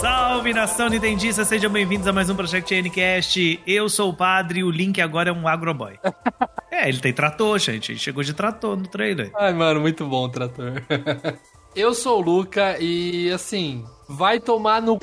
Salve nação Nintendista, sejam bem-vindos a mais um Project Ncast. Eu sou o padre e o Link agora é um agroboy. é, ele tem trator, gente. Ele chegou de trator no trailer. Ai, mano, muito bom o trator. Eu sou o Luca e, assim, vai tomar no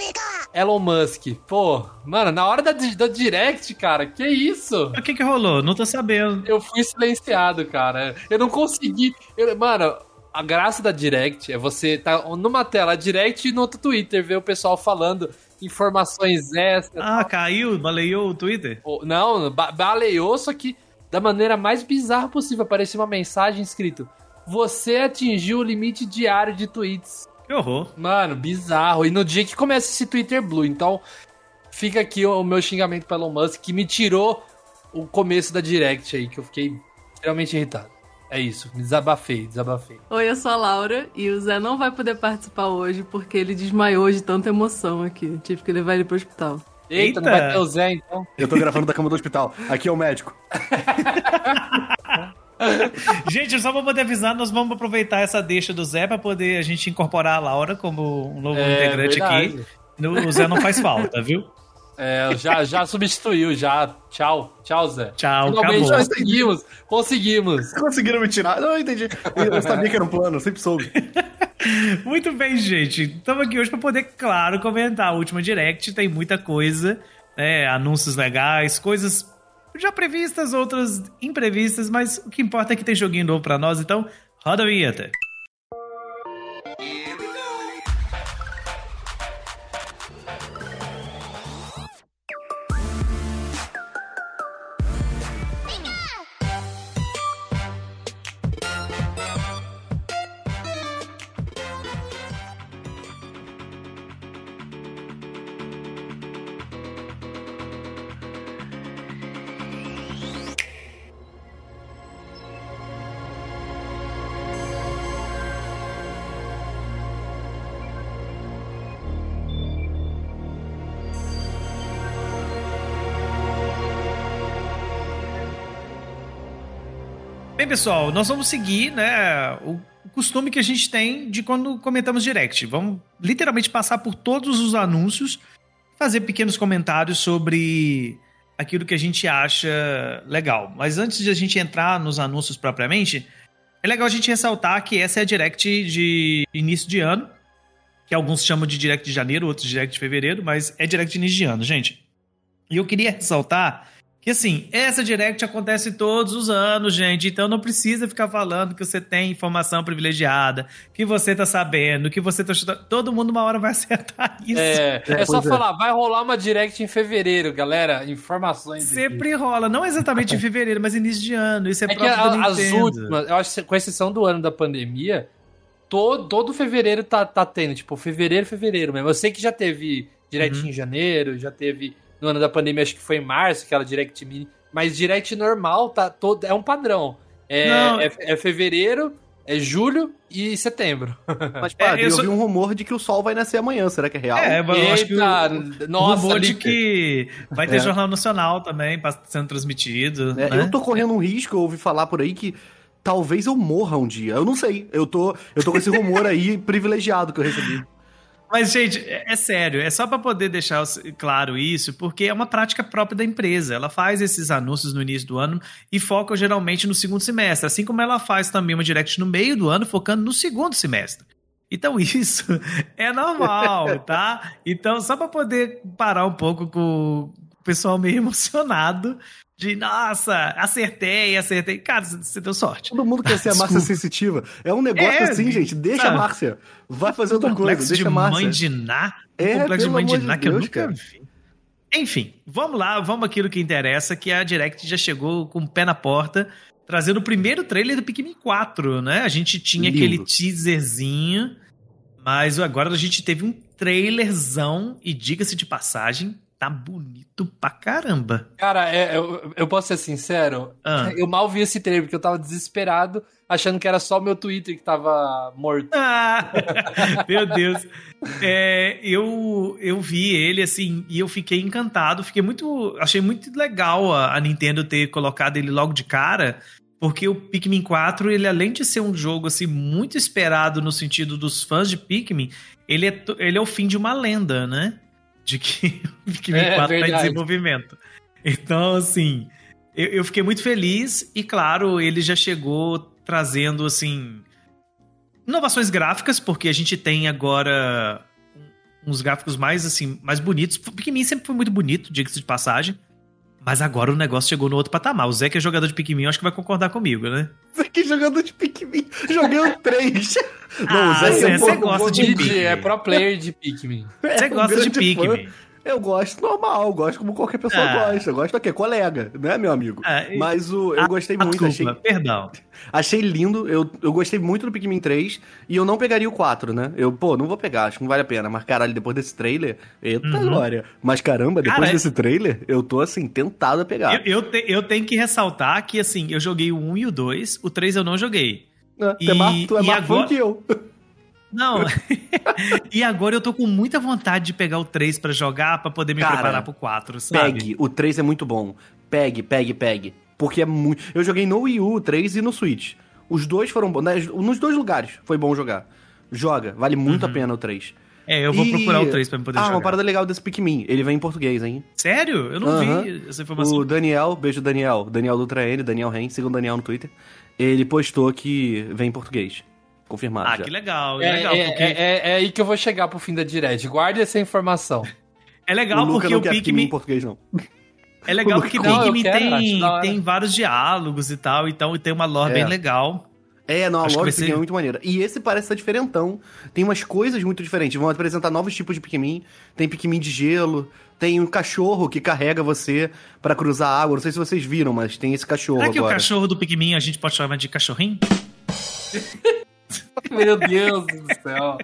Elon Musk. Pô, mano, na hora da, da Direct, cara, que isso? O que que rolou? Não tô sabendo. Eu fui silenciado, cara. Eu não consegui. eu- mano, a graça da Direct é você tá numa tela Direct e no outro Twitter ver o pessoal falando informações extras. Ah, caiu? Baleou o Twitter? Não, ba- baleou, só que da maneira mais bizarra possível. Apareceu uma mensagem escrito: Você atingiu o limite diário de tweets. Que horror. Mano, bizarro. E no dia que começa esse Twitter Blue. Então, fica aqui o, meu xingamento para Elon Musk, que me tirou o começo da Direct aí, que eu fiquei extremamente irritado. É isso, me desabafei, desabafei. Oi, eu sou a Laura e o Zé não vai poder participar hoje porque ele desmaiou de tanta emoção aqui. Tive que levar ele pro hospital. Eita, não Eita. vai ter o Zé, então? Eu tô gravando da cama do hospital. Aqui é o médico. Gente, só pra poder avisar, nós vamos aproveitar essa deixa do Zé pra poder a gente incorporar a Laura como um novo É, integrante aqui. verdade. No- O Zé não faz falta, viu? É, já, já substituiu, já. Tchau, tchau, Zé. Tchau, Finalmente acabou. conseguimos, conseguimos. Conseguiram me tirar? Não, eu entendi. Eu sabia que era um plano, eu sempre soube. Muito bem, gente. Estamos aqui hoje para poder, claro, comentar a última Direct. Tem muita coisa, né? Anúncios legais, coisas já previstas, outras imprevistas, mas o que importa é que tem joguinho novo para nós, então roda a vinheta. Pessoal, nós vamos seguir, né, o costume que a gente tem de quando comentamos Direct. Vamos literalmente passar por todos os anúncios, fazer pequenos comentários sobre aquilo que a gente acha legal. Mas antes de a gente entrar nos anúncios propriamente, é legal a gente ressaltar que essa é a Direct de início de ano, que alguns chamam de Direct de janeiro, outros de Direct de fevereiro, mas é Direct de início de ano, gente. E eu queria ressaltar que assim, essa Direct acontece todos os anos, gente. Então não precisa ficar falando que você tem informação privilegiada, que você tá sabendo, que você tá chutando. Todo mundo uma hora vai acertar isso. É, é, só pois é. falar, vai rolar uma Direct em fevereiro, galera. Informações. aqui. Sempre rola, não exatamente em fevereiro, mas início de ano. Isso é, É que próprio da a- as Nintendo. últimas, eu acho que com exceção do ano da pandemia, todo, todo fevereiro tá, tá tendo, tipo, fevereiro, fevereiro mesmo. Eu sei que já teve Direct Uhum. em janeiro, já teve no ano da pandemia, acho que foi em março, aquela Direct Mini, mas Direct normal tá todo, é um padrão. É, Não. é, é fevereiro, é julho e setembro. Mas, padre, É, eu sou- vi um rumor de que o sol vai nascer amanhã. Será que é real? É, eu acho que o, Eita, nossa, rumor de que vai ter É. Jornal Nacional também sendo transmitido. É, né? Eu tô correndo um risco, eu ouvi falar por aí que talvez eu morra um dia. Eu não sei. Eu tô, eu tô com esse rumor aí privilegiado que eu recebi. Mas, gente, é, é sério, é só pra poder deixar claro isso, porque é uma prática própria da empresa. Ela faz esses anúncios no início do ano e foca geralmente no segundo semestre, assim como ela faz também uma direct no meio do ano, focando no segundo semestre. Então isso é normal, tá? Então, só pra poder parar um pouco com o pessoal meio emocionado de, nossa, acertei, acertei. Cara, você deu sorte. Todo mundo quer ser a Márcia sensitiva. É um negócio É, assim, gente. Deixa sabe? a Márcia. Vai fazer outra coisa. complexo Deixa de a Márcia. mãe de Ná. Um É, complexo de mãe de Ná que eu Deus, nunca cara. vi. Enfim, vamos lá, vamos àquilo que interessa, que a Direct já chegou com o pé na porta, trazendo o primeiro trailer do Pikmin 4, né? A gente tinha Lindo. aquele teaserzinho, mas agora a gente teve um trailerzão, e diga-se de passagem, tá bonito pra caramba. Cara, é- eu, eu posso ser sincero? Ah. Eu mal vi esse trailer, porque eu tava desesperado, achando que era só o meu Twitter que tava morto. Ah, meu Deus. É, eu, eu, vi ele, assim, e eu fiquei encantado. Fiquei muito. Achei muito legal a, a Nintendo ter colocado ele logo de cara. Porque o Pikmin 4, ele além de ser um jogo assim muito esperado no sentido dos fãs de Pikmin, ele é, ele é o fim de uma lenda, né? De que o Pikmin É, 4 tá em desenvolvimento. Então, assim, eu, eu fiquei muito feliz e, claro, ele já chegou trazendo, assim, inovações gráficas, porque a gente tem agora uns gráficos mais, assim, mais bonitos. O Pikmin sempre foi muito bonito, diga-se de passagem. Mas agora o negócio chegou no outro patamar. O Zé, que é jogador de Pikmin, eu acho que vai concordar comigo, né? Você que jogador de Pikmin. Joguei o 3. Ah, Zé Zé, é um você gosta de Pikmin. é pro player de Pikmin. Você É, um gosta de grande fã. Eu gosto normal, gosto como qualquer pessoa Ah. gosta. Eu gosto aqui, colega, né, meu amigo? Ah, e- Mas o, eu gostei Ah, muito, desculpa, achei, perdão. achei lindo. Eu, eu gostei muito do Pikmin 3 e eu não pegaria o 4, né? Eu, pô, não vou pegar, acho que não vale a pena. Mas caralho, depois desse trailer, eita Uhum. glória. Mas caramba, depois Cara, desse trailer, eu tô assim, tentado a pegar. Eu, eu, te- eu tenho que ressaltar que, assim, eu joguei o 1 e o 2, o 3 eu não joguei. Ah, e- tu é mais, tu é mais fã agora- que eu. Não. e agora eu tô com muita vontade de pegar o 3 pra jogar, pra poder me Cara, preparar pro 4, sabe? Pegue, o 3 é muito bom. Pegue, pegue, pegue. Porque é muito. Eu joguei no Wii U, o 3 e no Switch. Os dois foram bons. né? Nos dois lugares foi bom jogar. Joga, vale muito a pena o 3. É, eu vou E- procurar o 3 pra me poder ah, jogar. uma parada legal desse Pikmin. Ele vem em português, hein? Sério? Eu não Aham. vi essa informação. O Daniel, beijo Daniel. Daniel Dutra N, Daniel Ren, sigam o Daniel no Twitter. Ele postou que vem em português. Confirmado Ah, já. que legal, é, legal, é- porque... é- é- é aí que eu vou chegar pro fim da Direct. Guarde essa informação. É legal o Luca porque não o quer Pikmin em português, não. É legal o porque eu Pikmin tem, tem vários diálogos e tal, então e tem uma lore É. bem legal. É, não, a Acho vai do Pikmin ser- é muito maneira. E esse parece estar diferentão. Tem umas coisas muito diferentes. Vão apresentar novos tipos de Pikmin. Tem Pikmin de gelo. Tem um cachorro que carrega você pra cruzar a água. Não sei se vocês viram, mas tem esse cachorro Será que o agora. cachorro do Pikmin a gente pode chamar de cachorrinho? Meu Deus do céu.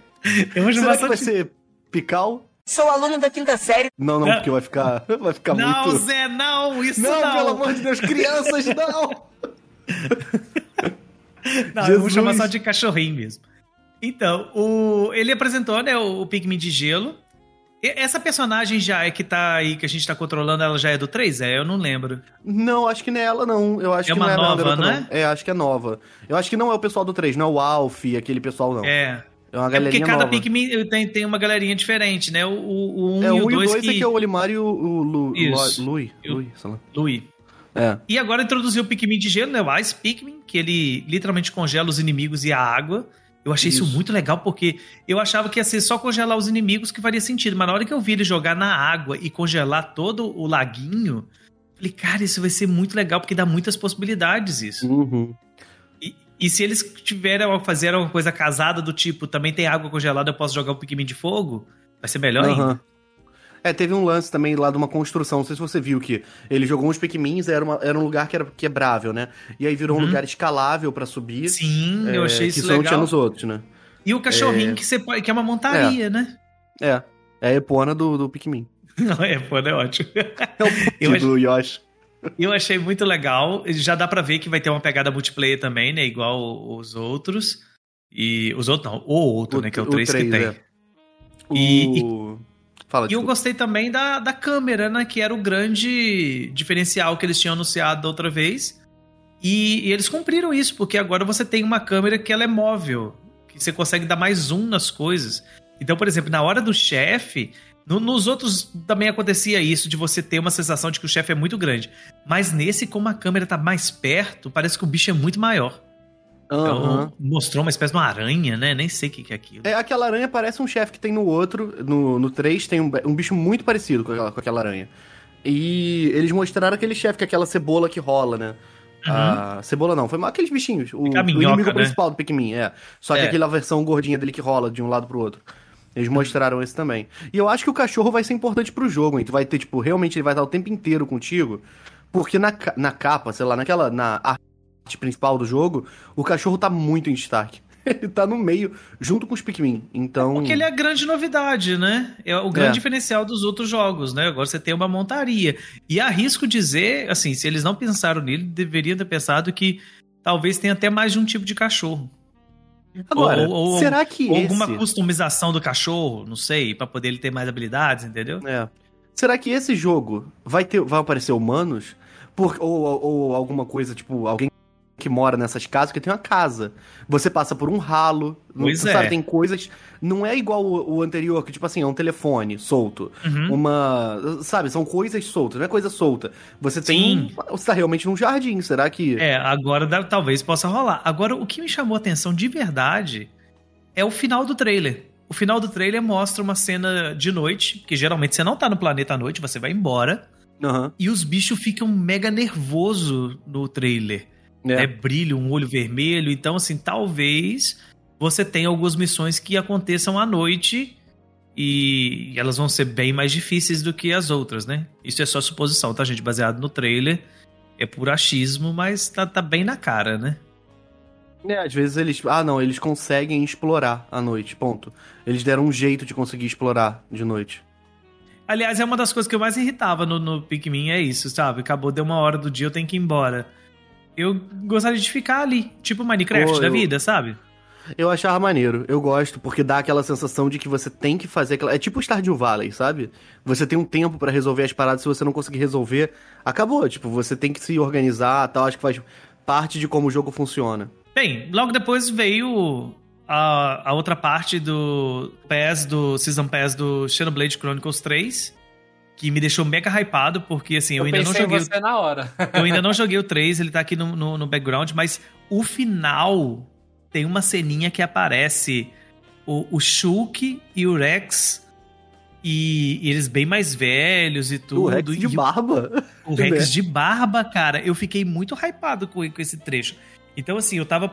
Eu vou Será que vai de- ser pical? Sou aluno da quinta série. Não, não, Não. porque vai ficar, vai ficar Não, muito... Zé, não, isso Não, não. pelo amor de Deus, crianças, não! Não, eu vou Jesus. chamar só de cachorrinho mesmo. Então, o... ele apresentou, né, o Pikmin de gelo. Essa personagem já é que tá aí, que a gente tá controlando, ela já é do 3? É, eu não lembro. Não, acho que não é ela, não. Eu acho É que não é nova, garota, né? não. É, acho que é nova. Eu acho que não é o pessoal do 3, não é o Alf, aquele pessoal, não. É, É. uma É porque galerinha cada nova. Pikmin tem, tem uma galerinha diferente, né? O, o, o 1 É, e o o 1 e o 2 2 que... é que é o Olimar e o, o Lu, Isso. Lu, Lui, Eu- Lui, sei lá. Louis. É. E agora introduziu o Pikmin de gelo, né? O Ice Pikmin, que ele literalmente congela os inimigos e a água. Eu achei isso. Isso. muito legal, porque eu achava que ia ser só congelar os inimigos que faria sentido. Mas na hora que eu vi ele jogar na água e congelar todo o laguinho, falei, cara, isso vai ser muito legal, porque dá muitas possibilidades isso. Uhum. E, e se eles tiverem a fazer alguma coisa casada do tipo, também tem água congelada, eu posso jogar o Pikmin de fogo, vai ser melhor ainda. É, teve um lance também lá de uma construção, não sei se você viu que ele jogou uns Pikmins, era, uma- era um lugar que era quebrável, né? E aí virou um Uhum. lugar escalável pra subir. Sim, é, eu achei que isso isso não tinha legal. nos outros, né? E o cachorrinho que, você pode, que é uma montaria, né? É. É a epona do, do Pikmin. Não, é, pô, é ótimo. É o Eu do Yoshi. Eu achei muito legal. Já dá pra ver que vai ter uma pegada multiplayer também, né? Igual os outros. E os outros não, o outro, né? Que é o 3 que tem. é. E- O... Fala, E eu gostei também da, da câmera, né? Que era o grande diferencial que eles tinham anunciado da outra vez. E, e eles cumpriram isso, porque agora você tem uma câmera que ela é móvel. Que você consegue dar mais zoom nas coisas. Então, por exemplo, na hora do chefe. no- nos outros também acontecia isso, de você ter uma sensação de que o chefe é muito grande. Mas nesse, como a câmera tá mais perto, parece que o bicho é muito maior. Então, Aham. mostrou uma espécie de uma aranha, né? Nem sei o que que é aquilo. É, aquela aranha parece um chefe que tem no outro. No, no 3 tem um, um bicho muito parecido com aquela, com aquela aranha. E eles mostraram aquele chefe, que é aquela cebola que rola, né? A cebola não, foi aqueles bichinhos. O, a o minhoca, inimigo né? principal do Pikmin, é. Só que É. aquela versão gordinha dele que rola de um lado pro outro. Eles mostraram esse também. E eu acho que o cachorro vai ser importante pro jogo, hein? Tu vai ter, tipo, realmente ele vai estar o tempo inteiro contigo. Porque na, na capa, sei lá, naquela. Na arte principal do jogo, o cachorro tá muito em destaque. Ele tá no meio, junto com os Pikmin. Então. Porque ele é a grande novidade, né? É o grande É. diferencial dos outros jogos, né? Agora você tem uma montaria. E arrisco dizer, assim, se eles não pensaram nele, deveriam ter pensado que talvez tenha até mais de um tipo de cachorro. Agora, Ou- ou- será que Ou esse... alguma customização do cachorro, não sei, pra poder ele ter mais habilidades, entendeu? É. Será que esse jogo vai ter, vai aparecer humanos? Por, ou, ou- ou alguma coisa, tipo, alguém que mora nessas casas, que tem uma casa. Você passa por um ralo. não- Pois sabe, é. tem coisas. Não é igual o, o anterior, que, tipo assim, é um telefone solto. Uhum. Uma. Sabe, são coisas soltas, não é coisa solta. Você tem. Sim. Você tá realmente num jardim. Será que. É, agora dá- talvez possa rolar. Agora, o que me chamou a atenção de verdade é o final do trailer. O final do trailer mostra uma cena de noite, que geralmente você não tá no planeta à noite, você vai embora, Aham. e os bichos ficam mega nervoso no trailer. É. né, brilho, um olho vermelho. Então, assim, talvez você tenha algumas missões que aconteçam à noite e elas vão ser bem mais difíceis do que as outras, né? Isso é só suposição, tá, gente? Baseado no trailer. É por achismo, mas tá, tá bem na cara, né? É, às vezes eles. Ah, não, eles conseguem explorar à noite, ponto. Eles deram um jeito de conseguir explorar de noite. Aliás, é uma das coisas que eu mais irritava no, no Pikmin, é isso, sabe? Acabou, deu uma hora do dia, eu tenho que ir embora. Eu gostaria de ficar ali, tipo Minecraft Pô, da eu- vida, sabe? Eu achava maneiro, eu gosto, porque dá aquela sensação de que você tem que fazer aquela. É tipo o Stardew Valley, sabe? Você tem um tempo pra resolver as paradas, se você não conseguir resolver, acabou. Tipo, você tem que se organizar tal. Acho que faz parte de como o jogo funciona. Bem, logo depois veio a, a outra parte do PES, do Season Pass do Xenoblade Chronicles 3, que me deixou mega hypado, porque assim, eu, Eu, ainda não joguei. o- você na hora. Eu ainda não joguei o 3, ele tá aqui no, no, no background, mas o final tem uma ceninha que aparece o, o Shulk e o Rex. E, e eles bem mais velhos e tudo. o Rex e de barba. o Rex né? de barba, cara, eu fiquei muito hypado com, com esse trecho. Então, assim, eu tava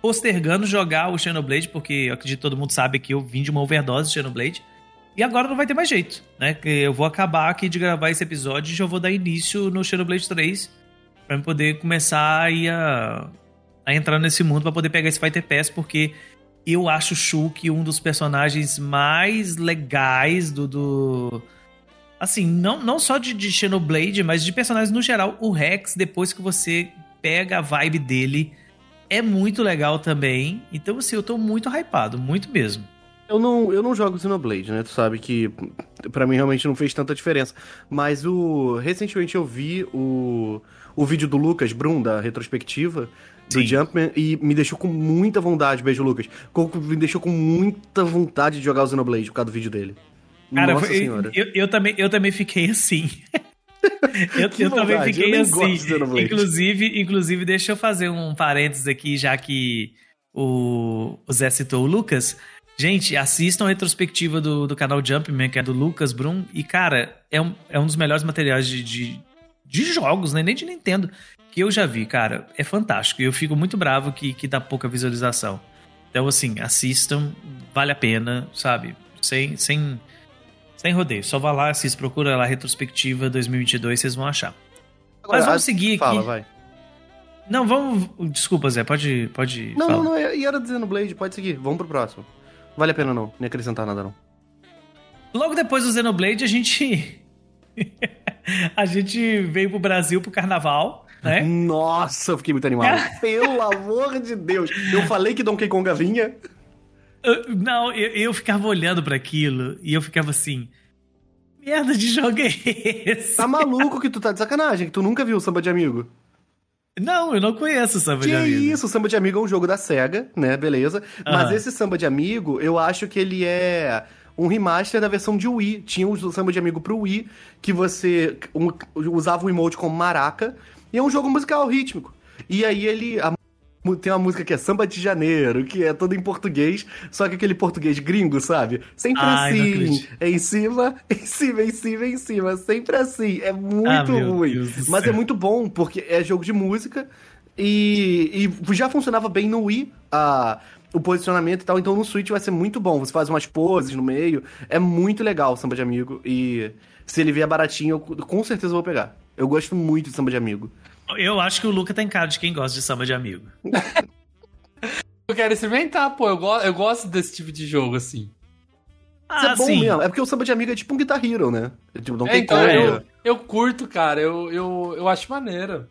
postergando jogar o Xenoblade, porque eu acredito que todo mundo sabe que eu vim de uma overdose de Xenoblade. E agora não vai ter mais jeito, né? Que Eu vou acabar aqui de gravar esse episódio e já vou dar início no Xenoblade 3 pra eu poder começar a, a entrar nesse mundo pra poder pegar esse Fighter Pass, porque eu acho o Shulk um dos personagens mais legais do. do assim, não, não só de, de Xenoblade, mas de personagens no geral. O Rex, depois que você pega a vibe dele, é muito legal também. Então, assim, eu tô muito hypado, muito mesmo. Eu não, eu não jogo Xenoblade, né? Tu sabe que pra mim realmente não fez tanta diferença. Mas o recentemente eu vi o, o vídeo do Lucas Brum, da retrospectiva do Sim. Jumpman, e me deixou com muita vontade, beijo Lucas, me deixou com muita vontade de jogar o Xenoblade por causa do vídeo dele. Cara, Nossa foi- senhora. eu, eu também, eu também fiquei assim. eu eu também fiquei eu assim. Inclusive, inclusive, deixa eu fazer um parênteses aqui, já que o, o Zé citou o Lucas. Gente, assistam a retrospectiva do, do canal Jumpman, que é do Lucas Brum. E, cara, é um, é um dos melhores materiais de, de, de jogos, né? Nem de Nintendo, que eu já vi, cara. É fantástico. E eu fico muito bravo que, que dá pouca visualização. Então, assim, assistam, vale a pena, sabe? Sem, sem, sem rodeio. Só vá lá, assista, procura lá retrospectiva 2022, vocês vão achar. Agora, Mas vamos seguir aqui. Fala, vai. Não, vamos. Desculpa, Zé, pode. pode Não, falar. não, não, e era dizendo Blade, pode seguir, vamos pro próximo. Vale a pena não, nem acrescentar nada não. Logo depois do Xenoblade, a gente. a gente veio pro Brasil pro carnaval, né? Nossa, eu fiquei muito animado. Pelo amor de Deus. Eu falei que Donkey Kong vinha. Eu- Não, eu, eu ficava olhando pra aquilo e eu ficava assim. Merda de jogo é esse? Tá maluco que tu tá de sacanagem, que tu nunca viu o Samba de Amigo. Não, eu não conheço o Samba Que de Amigo. isso, o Samba de Amigo é um jogo da SEGA, né? Beleza. Mas esse Samba de Amigo, eu acho que ele é um remaster da versão de Wii. Tinha o Samba de Amigo pro Wii, que você um- usava o emote como maraca. E é um jogo musical rítmico. E aí ele. a tem uma música que é Samba de Janeiro, que é toda em português, só que aquele português gringo, sabe? Sempre Ai, assim. Em cima, em cima, em cima, em cima. Sempre assim. É muito Ah, ruim. Mas é muito bom, porque é jogo de música e, e já funcionava bem no Wii a, o posicionamento e tal, então no Switch vai ser muito bom. Você faz umas poses no meio, é muito legal o Samba de Amigo. E se ele vier baratinho, eu com certeza vou pegar. Eu gosto muito de Samba de Amigo. Eu acho que o Luca tem cara de quem gosta de samba de amigo. Eu quero experimentar, pô. Eu, go eu gosto desse tipo de jogo, assim. Isso Ah, é bom sim. mesmo. É porque o Samba de Amigo é tipo um Guitar Hero, né? É tipo Donkey É, então, Kong. eu, eu curto, cara. Eu, eu, eu acho maneiro.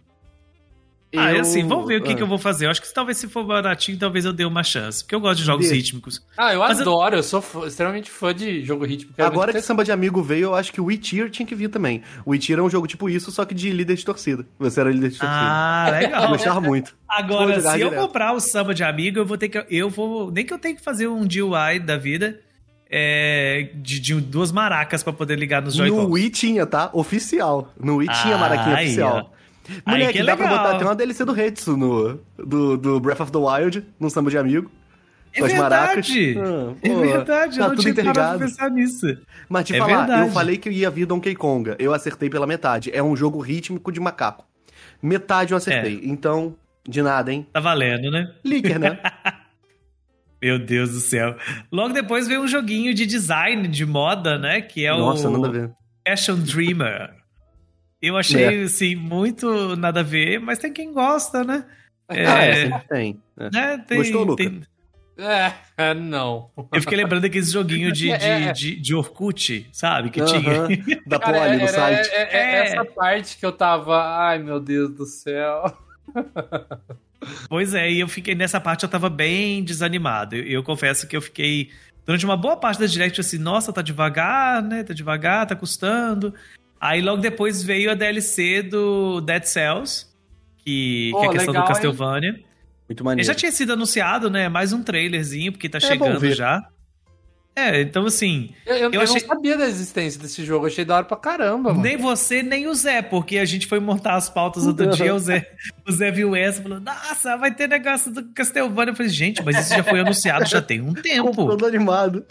Ah, é Eu- assim, vamos ver o que, ah. que eu vou fazer. Eu acho que talvez se for baratinho, talvez eu dê uma chance. Porque eu gosto de jogos Dê. rítmicos. Ah, eu Mas eu- adoro, eu sou fã- extremamente fã de jogo rítmico. Agora que Samba de Amigo veio, eu acho que o Witcher tinha que vir também. O Witcher é um jogo tipo isso, só que de líder de torcida. Você era líder de torcida. Ah, Eu legal. gostava muito. Agora, se eu direto. comprar o samba de amigo, eu vou ter que. Eu vou. Nem que eu tenha que fazer um DIY da vida é, de, de duas maracas pra poder ligar nos No Joy-Cons. Wii tinha, tá? Oficial. No Wii tinha Ah, maraquinha aí, oficial. Aí Moleque, que é dá pra legal. botar até uma DLC do Hetsu no, do, do Breath of the Wild, no Samba de Amigo. É com as maracas. verdade! Ah, é verdade, tá eu não tudo tinha interligado. pra pensar nisso. Mas te É falar, verdade. eu falei que ia vir Donkey Konga. Eu acertei pela metade. É um jogo rítmico de macaco. Metade eu acertei. É. Então, de nada, hein? Tá valendo, né? Licker, né? Meu Deus do céu. Logo depois veio um joguinho de design, de moda, né? Que é Nossa, o nada a ver. Fashion Dreamer. Eu achei, É. assim, muito nada a ver, mas tem quem gosta, né? É, Ah, é, sempre tem. É. né? Tem- Gostou, Luca? tem- É, é, não. Eu fiquei lembrando daqueles joguinhos de, de, É. de, de Orkut, sabe? Que Aham, tinha. Da Cara, Poli no era- site. é- é- é É. essa parte que eu tava. Ai, meu Deus do céu. Pois é, e eu fiquei nessa parte, eu tava bem desanimado. Eu, eu confesso que eu fiquei durante uma boa parte da direct assim, nossa, tá devagar, né? Tá devagar, tá custando. Aí logo depois veio a DLC do Dead Cells, que, que Pô, é a questão legal, do hein? Castlevania. Muito Ele maneiro. já tinha sido anunciado, né? Mais um trailerzinho, porque tá É, bom chegando ver. já. É, então assim, Eu, eu- eu achei- não sabia da existência desse jogo, eu achei da hora pra caramba, mano. nem você, nem o Zé, porque a gente foi montar as pautas outro dia, o Zé, o Zé viu essa e falou, nossa, vai ter negócio do Castlevania. Eu falei, gente, mas isso já foi anunciado já tem um tempo. Todo animado.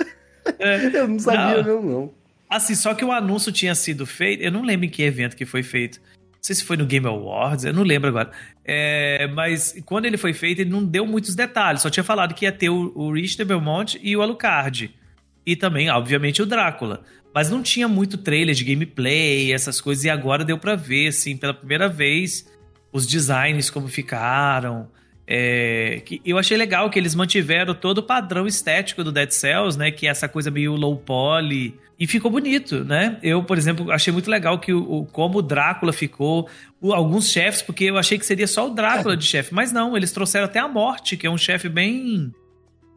É. Eu não sabia, Não. não, não. Assim, só que o anúncio tinha sido feito, eu não lembro em que evento que foi feito. Não sei se foi no Game Awards, eu não lembro agora. É, mas quando ele foi feito, ele não deu muitos detalhes, só tinha falado que ia ter o, o Richter Belmont e o Alucard. E também, obviamente, o Drácula. Mas não tinha muito trailer de gameplay, essas coisas, e agora deu pra ver, assim, pela primeira vez, os designs como ficaram. É, que eu achei legal que eles mantiveram todo o padrão estético do Dead Cells, né? Que é essa coisa meio low poly. E ficou bonito, né? Eu, por exemplo, achei muito legal que o, como o Drácula ficou, o- alguns chefes, porque eu achei que seria só o Drácula de chefe, mas não, eles trouxeram até a Morte, que é um chefe bem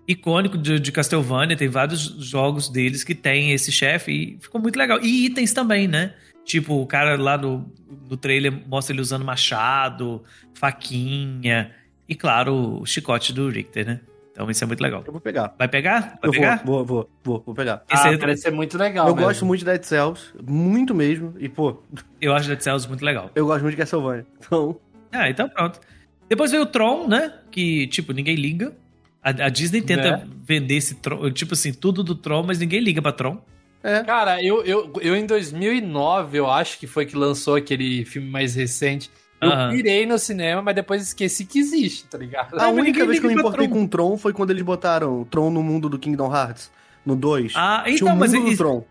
icônico de, de Castlevania, tem vários jogos deles que tem esse chefe e ficou muito legal. E itens também, né? Tipo, o cara lá no, no trailer mostra ele usando machado, faquinha e, claro, o chicote do Richter, né? Então isso é muito legal. Eu vou pegar. Vai pegar? Vai Eu pegar? vou, vou, vou, vou, pegar. Esse Ah, aí- parece ser muito legal. eu mesmo. gosto muito de Dead Cells, muito mesmo. E, pô, Eu acho Dead Cells muito legal. eu gosto muito de Castlevania. Então, Ah, então pronto. Depois veio o Tron, né? Que, tipo, ninguém liga. A, a Disney tenta Né? vender esse Tron, tipo assim, tudo do Tron, mas ninguém liga pra Tron. é. Cara, eu, eu, eu em 2009, eu acho que foi que lançou aquele filme mais recente. Eu pirei no cinema, mas depois esqueci que existe, tá ligado? A mas única vez que eu me importei Tron. com o Tron foi quando eles botaram Tron no mundo do Kingdom Hearts. No 2. Ah, Tinha então, o mas mundo do isso, Tron.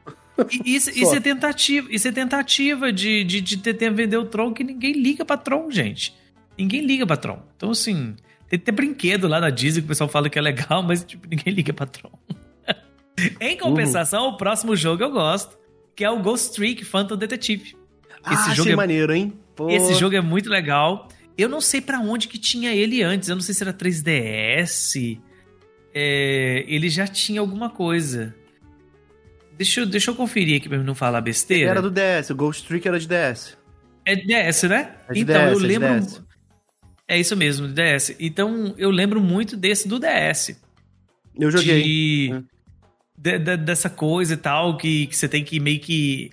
Isso, isso é tentativa, isso é tentativa de, de, de tentar vender o Tron que ninguém liga pra Tron, gente. Ninguém liga pra Tron. Então, assim, tem até brinquedo lá na Disney que o pessoal fala que é legal, mas tipo, ninguém liga pra Tron. em compensação, o próximo jogo eu gosto, que é o Ghost Trick Phantom Detective. Ah, esse achei jogo é- maneiro, hein? Pô. Esse jogo é muito legal. Eu não sei pra onde que tinha ele antes. Eu não sei se era 3DS. É, ele já tinha alguma coisa. Deixa eu, deixa eu conferir aqui pra não falar besteira. Era do DS, o Ghost Trick era de DS. É DS, né? É de então, DS, eu é de lembro. DS. É isso mesmo, de DS. Então, eu lembro muito desse do DS. Eu joguei. De, É. de- de- dessa coisa e tal, que, que você tem que meio que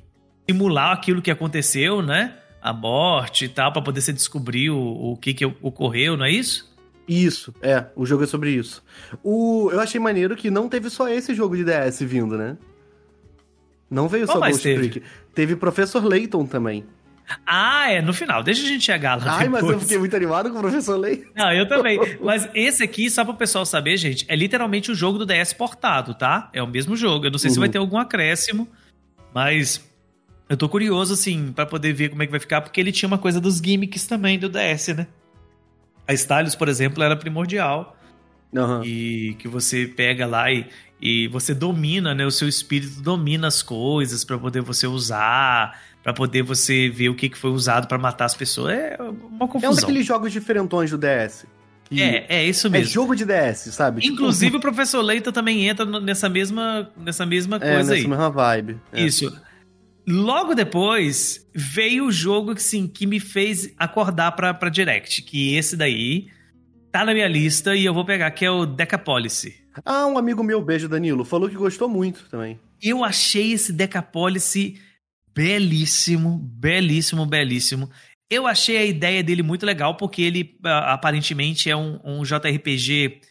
simular aquilo que aconteceu, né? A morte e tal, pra poder você descobrir o, o que, que ocorreu, não é isso? Isso, é, o jogo é sobre isso. O, eu achei maneiro que não teve só esse jogo de DS vindo, né? Não veio Qual só Ghost teve? Trick. Teve Professor Layton também. Ah, é, no final. Deixa a gente chegar lá. Ai, mas eu depois. fiquei muito animado com o Professor Layton. Não, eu também. Mas esse aqui, só para o pessoal saber, gente, é literalmente o jogo do DS portado, tá? É o mesmo jogo. Eu não sei se Uhum. vai ter algum acréscimo, mas eu tô curioso, assim, para poder ver como é que vai ficar, porque ele tinha uma coisa dos gimmicks também do DS, né? A Stylus, por exemplo, era primordial Aham. e que você pega lá e e você domina, né? O seu espírito domina as coisas para poder você usar, para poder você ver o que que foi usado para matar as pessoas. É uma É um confusão. daqueles jogos diferentões do DS. É, é isso é mesmo. jogo de DS, sabe? Tipo, Inclusive o professor Leita também entra nessa mesma nessa mesma é, coisa nessa aí. mesma vibe. É. Isso. Logo depois veio o jogo que sim, que me fez acordar pra, pra Direct, que esse daí tá na minha lista e eu vou pegar, que é o Decapolicy. Ah, um amigo meu, beijo Danilo, falou que gostou muito também. Eu achei esse Decapolicy belíssimo, belíssimo, belíssimo. Eu achei a ideia dele muito legal, porque ele aparentemente é um, um JRPG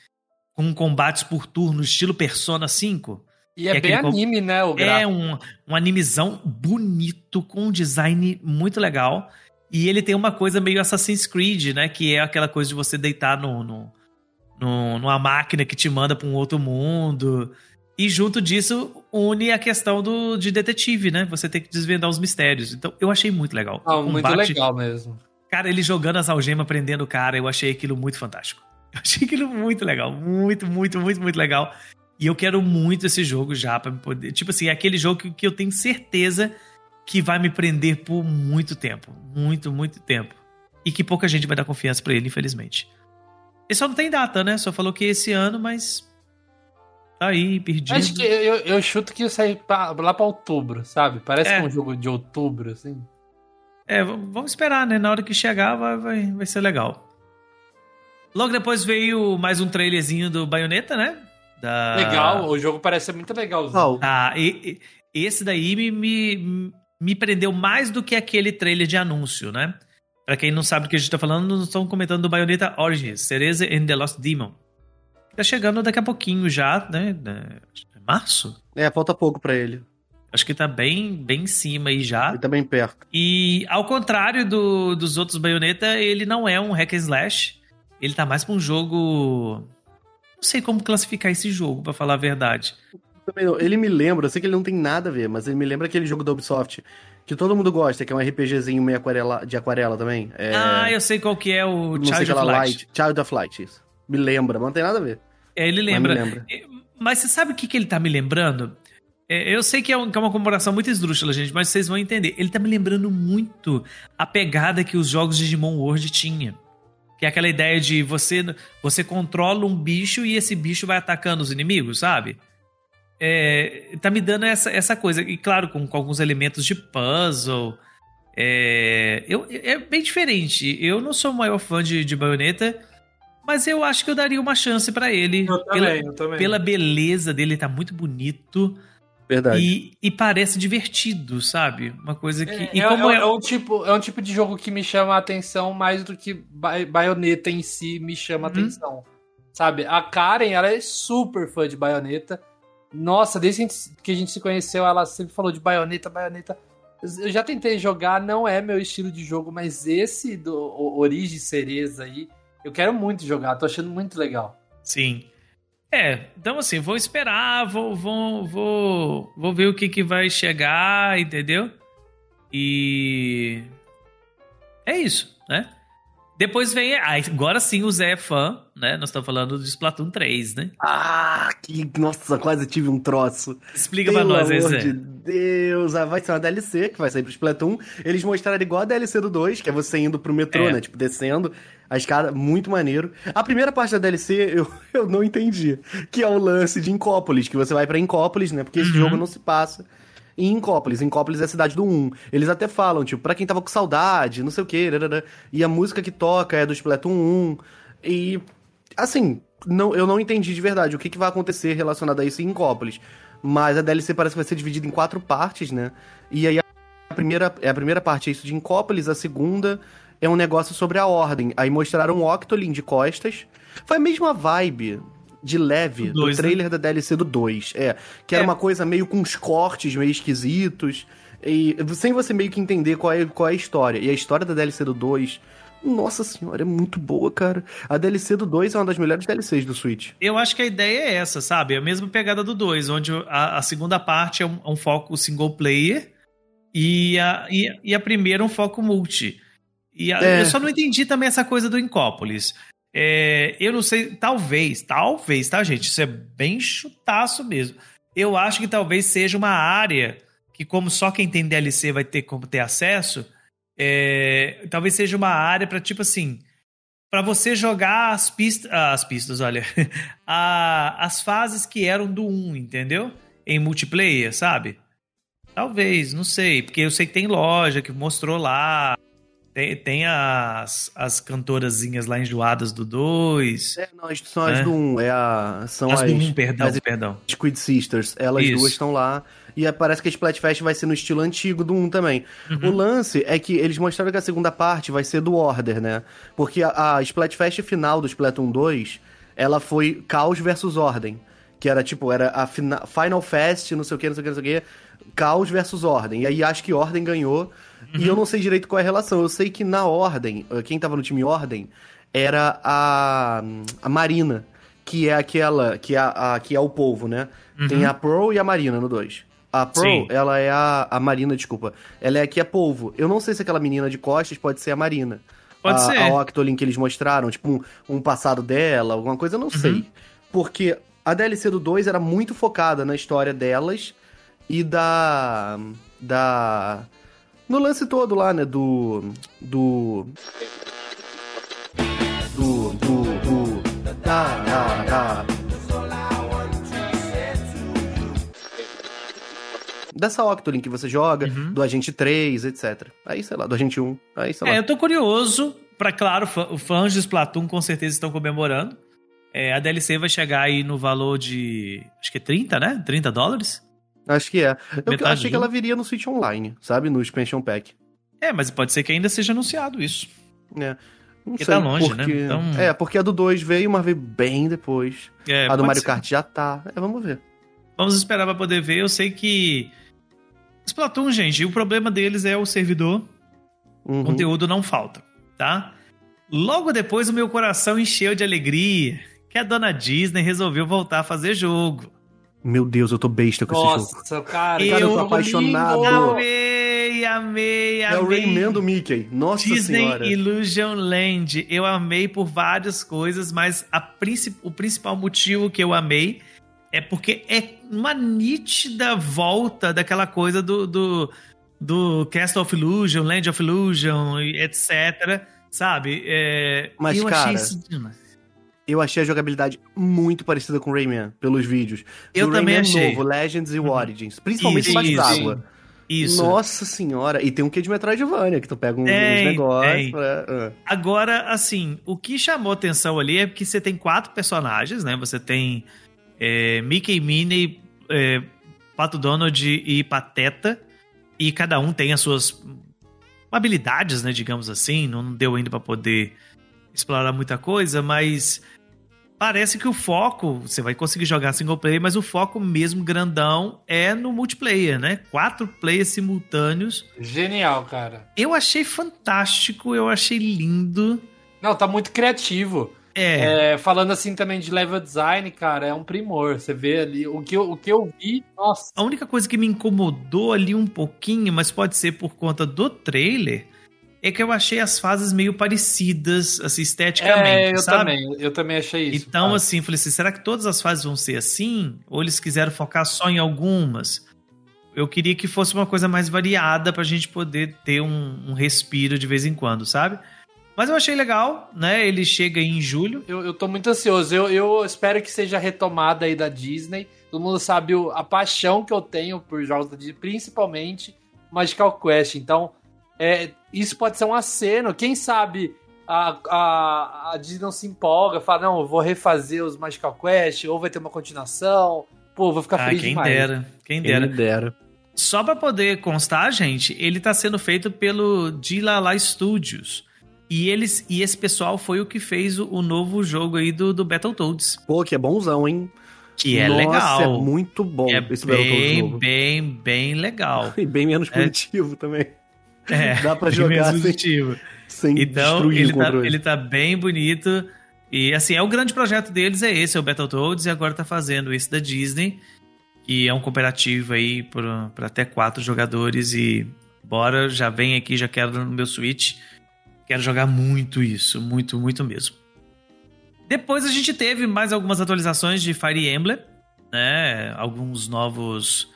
com combates por turno, estilo Persona 5. E é, É bem anime, né? O É gráfico. um, um animezão bonito, com um design muito legal. E ele tem uma coisa meio Assassin's Creed, né? Que é aquela coisa de você deitar no, no, no- numa máquina que te manda pra um outro mundo. E junto disso, une a questão do, de detetive, né? Você tem que desvendar os mistérios. Então, eu achei muito legal. Ah, muito combate- legal mesmo. Cara, ele jogando as algemas, prendendo o cara, eu achei aquilo muito fantástico. Eu achei aquilo muito legal. Muito, muito, muito, muito legal. E eu quero muito esse jogo já me poder. Tipo assim, é aquele jogo que, que eu tenho certeza que vai me prender por muito tempo. Muito, muito tempo. E que pouca gente vai dar confiança pra ele, infelizmente. Ele só não tem data, né? Só falou que esse ano, mas. Tá aí, perdido. Acho que eu, eu chuto que ia sair pra- lá pra outubro, sabe? Parece É. que é um jogo de outubro, assim. É, vamos esperar, né? Na hora que chegar vai, vai, vai ser legal. Logo depois veio mais um trailerzinho do Bayonetta, né? Da... Legal, o jogo parece ser muito legalzinho. Qual? Ah, e- e- esse daí me, me, me prendeu mais do que aquele trailer de anúncio, né? Pra quem não sabe do que a gente tá falando, nós estamos comentando do Bayonetta Origins, Cereza and the Lost Demon. Tá chegando daqui a pouquinho já, né? É março? É, falta pouco pra ele. Acho que tá bem, bem em cima aí já. Ele tá bem perto. E ao contrário do- dos outros Bayonetta, ele não é um hack and slash. Ele tá mais pra um jogo. Não sei como classificar esse jogo, pra falar a verdade. Ele me lembra, eu sei que ele não tem nada a ver, mas ele me lembra aquele jogo da Ubisoft que todo mundo gosta, que é um RPGzinho meio aquarela, de aquarela também. É, Ah, eu sei qual que é o não sei Child que of lá, Light. Child of Light, isso. Me lembra, mas não tem nada a ver. É, ele Mas lembra. me lembra. É, Mas você sabe o que, que ele tá me lembrando? É, eu sei que é, um- que é uma comparação muito esdrúxula, gente, mas vocês vão entender. Ele tá me lembrando muito a pegada que os jogos de Digimon World tinha. Que é aquela ideia de você, você controla um bicho e esse bicho vai atacando os inimigos, sabe? É, tá me dando essa, essa coisa. E claro, com, com alguns elementos de puzzle. É, eu, é bem diferente. Eu não sou o maior fã de, de Bayonetta, mas eu acho que eu daria uma chance pra ele. Eu pela, também, eu também. pela beleza dele, tá muito bonito. Verdade. E, e parece divertido, sabe? Uma coisa que. É, e é- como é- é, é um tipo, é um tipo de jogo que me chama a atenção mais do que ba Bayonetta em si me chama a Uhum. atenção. Sabe? A Karen, ela é super fã de Bayonetta. Nossa, desde que a gente- que a gente se conheceu, ela sempre falou de Bayonetta, Bayonetta. Eu já tentei jogar, não é meu estilo de jogo, mas esse do Origem Cereza aí, eu quero muito jogar, tô achando muito legal. Sim. É, então assim, vou esperar, vou, vou, vou, vou ver o que, que vai chegar, entendeu? E. É isso, né? Depois vem. agora sim o Zé é fã, né? Nós estamos falando de Splatoon 3, né? Ah, que. Nossa, quase tive um troço. Explica pra nós aí, amor Zé. de Deus, ah, vai ser uma DLC que vai sair pro Splatoon. Eles mostraram igual a DLC do 2, que é você indo pro metrô, É. né? Tipo, descendo a escada, muito maneiro. A primeira parte da DLC eu, eu não entendi, que é o lance de Incópolis, que você vai pra Incópolis, né? Porque esse Uhum. jogo não se passa em Incópolis. Incópolis é a cidade do 1. Eles até falam, tipo, pra quem tava com saudade, não sei o quê, rarara. e a música que toca é do Splatoon 1. E, assim, não, eu não entendi de verdade o que, que vai acontecer relacionado a isso em Incópolis. Mas a DLC parece que vai ser dividida em quatro partes, né? E aí a primeira, a primeira parte é isso de Incópolis, a segunda é um negócio sobre a ordem. Aí mostraram o Octolin de costas. Foi a mesma vibe de leve Do do, dois, né? trailer da DLC do 2. É, que era É. uma coisa meio com uns cortes meio esquisitos. E sem você meio que entender qual é, qual é a história. E a história da DLC do 2, nossa senhora, é muito boa, cara. A DLC do 2 é uma das melhores DLCs do Switch. Eu acho que a ideia é essa, sabe? É a mesma pegada do 2, onde a, a segunda parte é um, é um foco single player e a, e, e a primeira é um foco multi. E a- É. eu só não entendi também essa coisa do Incópolis. É, eu não sei, talvez, talvez, tá, gente? Isso é bem chutaço mesmo. Eu acho que talvez seja uma área que, como só quem tem DLC vai ter como ter acesso, é, talvez seja uma área para tipo assim, para você jogar as pistas, as pistas, olha, a, as fases que eram do 1, entendeu? Em multiplayer, sabe? Talvez, não sei, porque eu sei que tem loja que mostrou lá. Tem, tem as, as cantorazinhas lá enjoadas do 2. É, não, são as É. do 1, é a, são As as, do 1, perdão, as perdão. Squid Sisters. Elas Isso. duas estão lá. E parece que a Splatfest vai ser no estilo antigo do 1 também. Uhum. O lance é que eles mostraram que a segunda parte vai ser do Order, né? Porque a, a Splatfest final do Splatoon 2, ela foi Caos versus Ordem. Que era tipo, era a fina- Final Fest, não sei o que, não sei o que, não sei o que. Caos versus Ordem. E aí acho que Ordem ganhou. E eu não sei direito qual é a relação. Eu sei que na Ordem, eh, quem tava no time Ordem era a, a Marina, que é aquela, que é, a, que é o povo, né? Tem a Pearl e a Marina no 2. A Pearl, Sim. ela é a, a Marina, desculpa. Ela é a que é polvo. Eu não sei se aquela menina de costas pode ser a Marina. Pode a, ser. A Octolin que eles mostraram, tipo um, um passado dela, alguma coisa, eu não sei. Porque a DLC do 2 era muito focada na história delas e da. da. No lance todo lá, né? Do. Do. Do. Do. do da, da, da. Dessa Octolin que você joga, do Agente 3, etc. Aí, sei lá, do Agente 1. Aí, sei lá. É, eu tô curioso. Pra, claro, fãs de Splatoon com certeza estão comemorando. É, a DLC vai chegar aí no valor de. Acho que é 30, né? 30 dólares? Acho que é. Eu Metade achei que ela viria no Switch Online, sabe? No Expansion Pack. É, mas pode ser que ainda seja anunciado isso. É. Não Porque sei, tá longe, né? porque... Então- É, porque a do 2 veio, mas veio bem depois. É, a do Mario ser. Kart já tá. É, vamos ver. Vamos esperar pra poder ver. Eu sei que. Splatoon, gente, o problema deles é o servidor. Uhum. Conteúdo não falta, tá? Logo depois o meu coração encheu de alegria que a dona Disney resolveu voltar a fazer jogo. Meu Deus, eu tô besta com esse jogo. Nossa, cara, Eu que jogo apaixonado. lindo. Amei, amei, amei. É o Rayman do Mickey. Nossa Disney senhora. Illusion Land. Eu amei por várias coisas, mas a princi- o principal motivo que eu amei é porque é uma nítida volta daquela coisa do, do, do Castle of Illusion, Land of Illusion, etc. Sabe? É, Mas, eu cara, achei isso demais. Eu achei a jogabilidade muito parecida com Rayman, pelos vídeos. Eu Do também Rayman achei. Uhum. novo, Legends e Origins. Principalmente embaixo d'água. Isso. Nossa senhora. E tem um quê de Metroidvania, que tu pega uns, uns Tem, negócios. tem. pra- ah. Agora, assim, o que chamou atenção ali é que você tem quatro personagens, né? Você tem é, Mickey, Minnie, é, Pato Donald e Pateta. E cada um tem as suas habilidades, né? Digamos assim. Não deu ainda pra poder explorar muita coisa, mas parece que o foco, você vai conseguir jogar single player, mas o foco mesmo grandão é no multiplayer, né? Quatro players simultâneos. Genial, cara. Eu achei fantástico, eu achei lindo. Não, tá muito criativo. É, É, falando assim também de level design, cara, é um primor. Você vê ali o que eu, o que eu vi, nossa. a única coisa que me incomodou ali um pouquinho, mas pode ser por conta do trailer, é que eu achei as fases meio parecidas, assim, esteticamente, É, eu sabe? também, eu também achei isso. Então, cara. assim, falei assim, será que todas as fases vão ser assim? Ou eles quiseram focar só em algumas? Eu queria que fosse uma coisa mais variada pra gente poder ter um, um respiro de vez em quando, sabe? Mas eu achei legal, né? Ele chega em julho. Eu, eu tô muito ansioso. Eu, eu espero que seja retomada aí da Disney. Todo mundo sabe o- a paixão que eu tenho por jogos da Disney, principalmente Magical Quest. Então, é, isso pode ser um aceno. Quem sabe a, a, a Disney não se empolga, fala, não, eu vou refazer os Magical Quest, ou vai ter uma continuação. Pô, vou ficar Ah, feliz quem demais. dera, quem Quem dera. me dera. Só pra poder constar, gente, ele tá sendo feito pelo Dilala Studios. E eles e esse pessoal foi o que fez o, o novo jogo aí do, do Battletoads, Pô, que é bonzão, hein? que é Nossa, legal. é muito bom é esse Battletoads bem, novo. bem, bem legal. E bem menos punitivo também. É, Dá pra jogar sem-. Sem Então, ele tá, ele tá bem bonito. E assim, é o grande projeto deles, é esse, é o Battletoads, e agora tá fazendo esse da Disney, que é um cooperativo aí pra pra até quatro jogadores. E bora, já vem aqui, já quero no meu Switch. Quero jogar muito isso, muito, muito mesmo. Depois a gente teve mais algumas atualizações de Fire Emblem, né? Alguns novos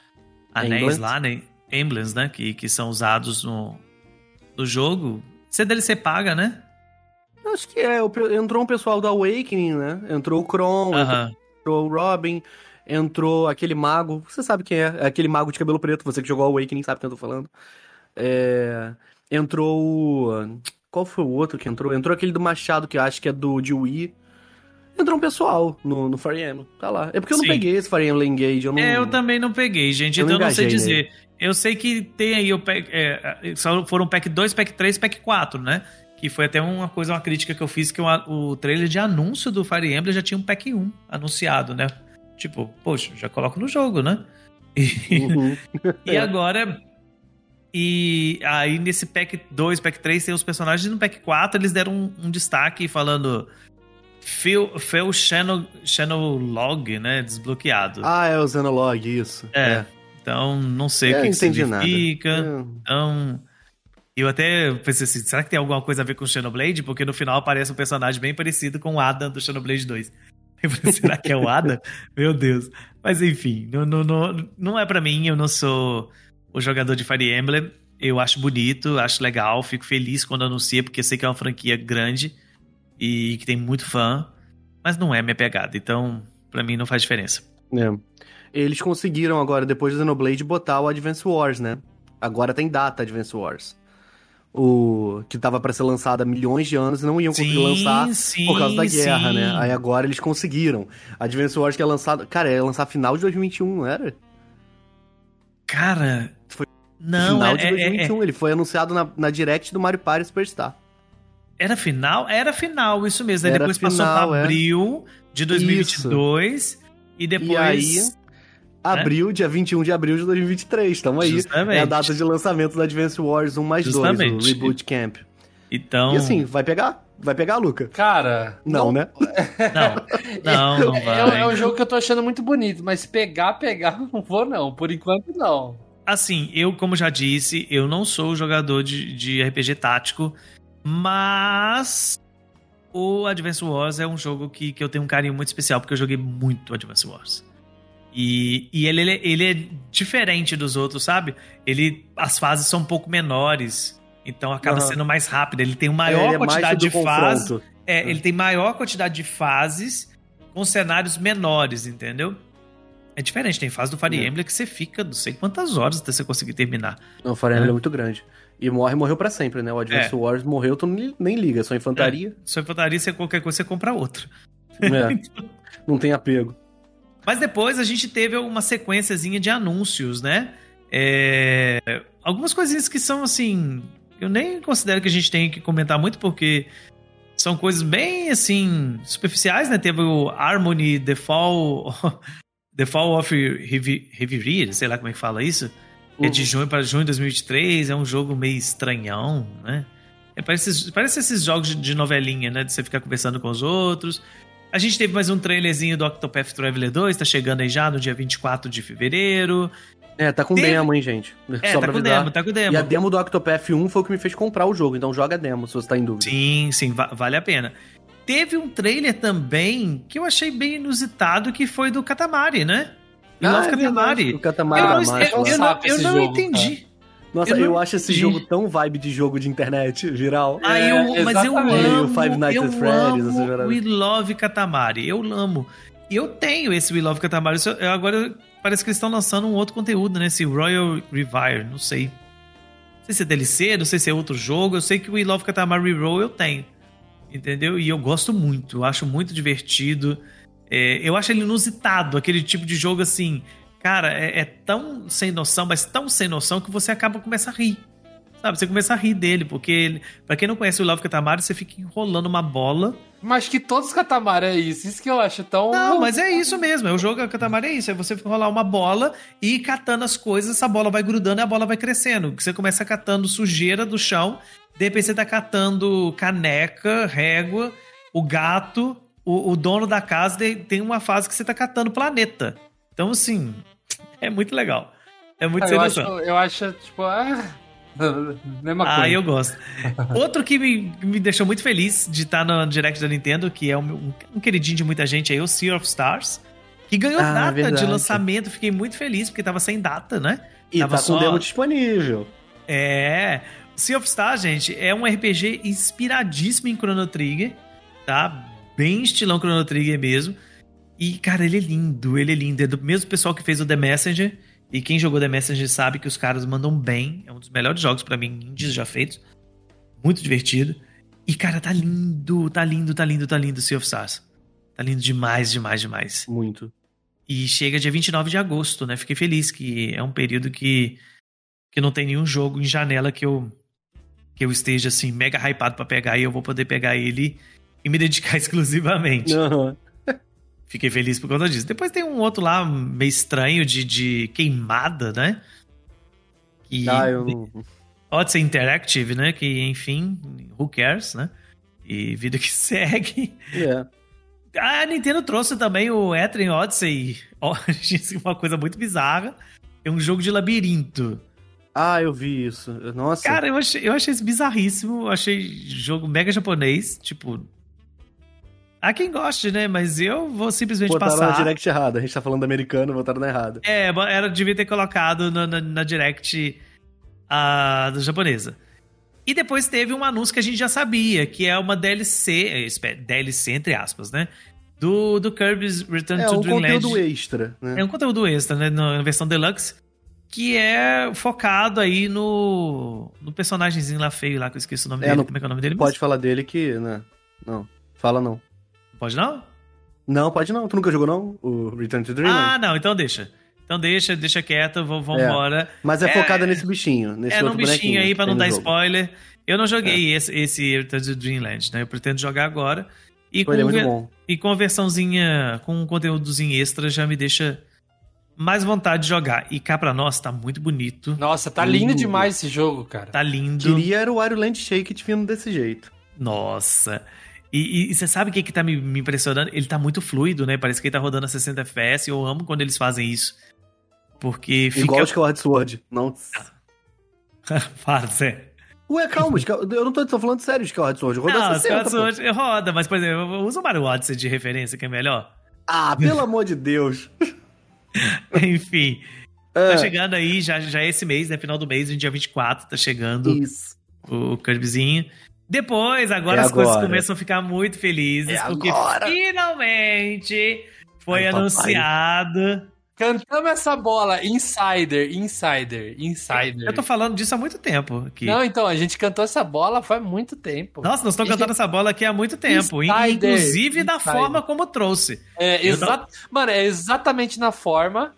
anéis Emblems. lá, né? Emblems, né? Que, que são usados no, no jogo. Você DLC paga, né? Acho que é, entrou um pessoal do Awakening, né? Entrou o Kron, Aham. entrou o Robin, entrou aquele mago. Você sabe quem é? É aquele mago de cabelo preto, você que jogou Awakening sabe quem eu tô falando. É, entrou o. Qual foi o outro que entrou? Entrou aquele do Machado, que eu acho que é do de Wii. Entrou um pessoal no, no Fire Emblem. Tá lá. É porque eu não Sim. peguei esse Fire Emblem Engage. Eu não... É, eu também não peguei, gente, Eu não então eu não sei dizer. Eu sei que tem aí o pack, é, só foram pack 2, pack 3, pack 4, né? Que foi até uma coisa, uma crítica que eu fiz, que o, o trailer de anúncio do Fire Emblem já tinha um pack 1 anunciado, né? Tipo, poxa, já coloco no jogo, né? E, Uhum. e agora. E aí nesse pack 2, pack 3 tem os personagens, no pack 4 eles deram um, um destaque falando. Phil, Phil Channel, Channel Log, né? Desbloqueado. Ah, é o Xenolog, isso. É. Então, não sei o que, que nada. significa. É. Então, eu até pensei assim, será que tem alguma coisa a ver com o Xenoblade? Porque no final aparece um personagem bem parecido com o Adam do Xenoblade 2. Eu falei, será que é o Adam? Meu Deus. Mas enfim, não, não, não, não é pra mim, eu não sou o jogador de Fire Emblem. Eu acho bonito, acho legal, fico feliz quando anuncia, porque sei que é uma franquia grande e que tem muito fã, mas não é minha pegada. Então, pra mim não faz diferença. É. Eles conseguiram agora, depois do Xenoblade, botar o Advance Wars, né? Agora tem data Advance Wars. O que tava pra ser lançado há milhões de anos e não iam conseguir lançar sim, por causa da guerra, sim. né? Aí agora eles conseguiram. Advance Wars que é lançado. Cara, é lançar final de 2021, não era? Cara, Foi não, final é, de é- é- 2021. Ele foi anunciado na, na direct do Mario Party Superstar. era final? Era final, isso mesmo. Aí Era depois passou final, pra é. abril de 2022 e depois... E aí, abril, dia 21 de abril de 2023. Tamo aí. Justamente. É a data de lançamento do Advance Wars 1 mais 2, o. Reboot Camp. Então... E assim, vai pegar? Vai pegar, Luca? Cara. Não, né? Não, não, não É, vai. é um jogo que eu tô achando muito bonito, mas pegar, pegar, não vou não. Por enquanto, não. Assim, eu, como já disse, eu não sou jogador de, de RPG tático, mas o Advance Wars é um jogo que, que eu tenho um carinho muito especial, porque eu joguei muito Advance Wars. E, e ele, ele, ele é diferente dos outros, sabe? Ele, as fases são um pouco menores, então acaba Aham. sendo mais rápido. Ele tem É, maior é mais quantidade do de fases. confronto. É, ele tem maior quantidade de fases com cenários menores, entendeu? É diferente, tem fase do Fire É. Emblem que você fica não sei quantas horas até você conseguir terminar. Não, o Fire Emblem É. é muito grande. E morre, morreu pra sempre, né? O Advance É. Wars morreu, tu nem liga, é só infantaria. Se eu infantaria, você qualquer coisa, você compra outro. É. Não tem apego. Mas depois a gente teve uma sequenciazinha de anúncios, né? É, Algumas coisinhas que são assim. Eu nem considero que a gente tem que comentar muito, porque são coisas bem assim. superficiais, né? Teve o Harmony The Fall. The Fall of Revi- Reverie, sei lá como é que fala isso. É de junho para junho de 2023, é um jogo meio estranhão, né? É, parece, parece esses jogos de novelinha, né? De você ficar conversando com os outros. A gente teve mais um trailerzinho do Octopath Traveler 2, tá chegando aí já no dia 24 de fevereiro. É, tá com Teve- demo, hein, gente? É, Só tá pra com avisar. demo, tá com demo. E a demo do Octopath 1 foi o que me fez comprar o jogo, então joga a demo, se você tá em dúvida. Sim, sim, va- vale a pena. Teve um trailer também que eu achei bem inusitado, que foi do Katamari, né? We Love é Katamari. verdade, O Katamari eu não, eu, eu eu não jogo, entendi. Nossa, eu eu, acho esse jogo tão vibe de jogo de internet, viral. Ah, É, eu, mas eu amo, Five Nights eu at Freddy's, amo. We Love Katamari. Eu amo. E eu tenho esse We Love Katamari. Eu- Agora parece que eles estão lançando um outro conteúdo, né? Esse Royal Revire, não sei. Não sei se é DLC, não sei se é outro jogo. Eu sei que o We Love Katamari Reroll eu tenho. Entendeu? E eu gosto muito. Eu acho muito divertido. É, eu acho ele inusitado. Aquele tipo de jogo assim... Cara, é, é tão sem noção, mas tão sem noção que você acaba começa a rir. Sabe? Você começa a rir dele, porque ele, pra quem não conhece o Love Katamari, você fica enrolando uma bola. Mas que todos os Katamari é isso. Isso que eu acho tão. Não, mas é isso mesmo. É o jogo Katamari é isso. É você enrolar uma bola e ir catando as coisas, essa bola vai grudando e a bola vai crescendo. Você começa catando sujeira do chão, de repente você tá catando caneca, régua, o gato, o, o dono da casa tem uma fase que você tá catando planeta. Então, assim, é muito legal. É muito sem eu, noção. acho, eu acho, tipo, ah, Mesma coisa. Ah, eu gosto. Outro que me, me deixou muito feliz de estar no Direct da Nintendo, que é um, um queridinho de muita gente aí, o Sea of Stars, que ganhou Ah, data de verdade. lançamento. Fiquei muito feliz, porque tava sem data, né? E Tava tá com só- demo disponível. É. Sea of Stars, gente, é um RPG inspiradíssimo em Chrono Trigger, tá? Bem estilão Chrono Trigger mesmo. E, cara, ele é lindo, ele é lindo. É do mesmo pessoal que fez o The Messenger. E quem jogou The Messenger sabe que os caras mandam bem. É um dos melhores jogos pra mim, indies já feitos. Muito divertido. E, cara, tá lindo, tá lindo, tá lindo, tá lindo Sea of Stars. Tá lindo demais, demais, demais. Muito. E chega dia 29 de agosto, né? Fiquei feliz que é um período que, que não tem nenhum jogo em janela que eu que eu esteja assim mega hypado pra pegar e eu vou poder pegar ele e me dedicar exclusivamente. Aham. Fiquei feliz por conta disso. Depois tem um outro lá meio estranho de, de queimada, né? Que Ah, eu. Odyssey Interactive, né? Que enfim, who cares, né? E vida que segue. É. A Nintendo trouxe também o Etrian Odyssey. Ó, uma coisa muito bizarra. É um jogo de labirinto. Ah, eu vi isso. Nossa. Cara, eu achei, eu achei isso bizarríssimo. Eu achei jogo mega japonês. Tipo. Há quem goste, né? Mas eu vou simplesmente botaram passar. na direct errada. A gente tá falando do americano, botaram na errada. É, era, devia ter colocado na, na, na direct a da japonesa. E depois teve um anúncio que a gente já sabia, que é uma DLC, é, DLC entre aspas, né? Do, do Kirby's Return É to um Dreamland. conteúdo extra, né? É um conteúdo extra, né? Na versão deluxe. Que é focado aí no. No personagemzinho lá feio lá, que eu esqueci o nome É, dele. não Como é que é o nome dele? Pode mesmo? falar dele que, né? Não. Fala não. Pode não? Não, pode não. Tu nunca jogou não? O Return to Dreamland? Ah, não, então deixa. Então deixa, deixa quieto, vamos É. embora. Mas é, é- focada nesse bichinho, nesse É num bichinho aí pra que não dar jogo. spoiler. Eu não joguei esse, esse Return to Dreamland, né? Eu pretendo jogar agora. E Pô, ele é bom. E com a versãozinha, com um conteúdozinho extra, já me deixa mais vontade de jogar. E cá pra nós, tá muito bonito. Nossa, tá Lindo. lindo demais esse jogo, cara. Tá lindo. Queria era o Wario Land Shake vindo desse jeito. Nossa. E, e- e você sabe o que, que tá me, me impressionando? Ele tá muito fluido, né? Parece que ele tá rodando a 60 FPS. Eu amo quando eles fazem isso. Porque fica. Igual o Skyward Sword. Não. Para, Zé. Ué, calma, eu não tô, tô falando sério, Skyward Sword. Roda Não, 60, Skyward. Sword roda, mas, por exemplo, usa o Mario Odyssey de referência, que é melhor. Ah, pelo amor de Deus. Enfim. É, Tá chegando aí, já, já é esse mês, né? Final do mês, no dia 24, tá chegando Isso. o Kirbyzinho. Depois, agora É as coisas agora. começam a ficar muito felizes, É porque agora. finalmente foi Ai, papai. anunciado. Cantamos essa bola, Insider, Insider, Insider. Eu tô falando disso há muito tempo. Aqui. Não, então, a gente cantou essa bola faz muito tempo. Nossa, nós estamos Gente, cantando essa bola aqui há muito tempo. Insider, inclusive da Insider. forma como trouxe. É, exa... Mano, é exatamente na forma.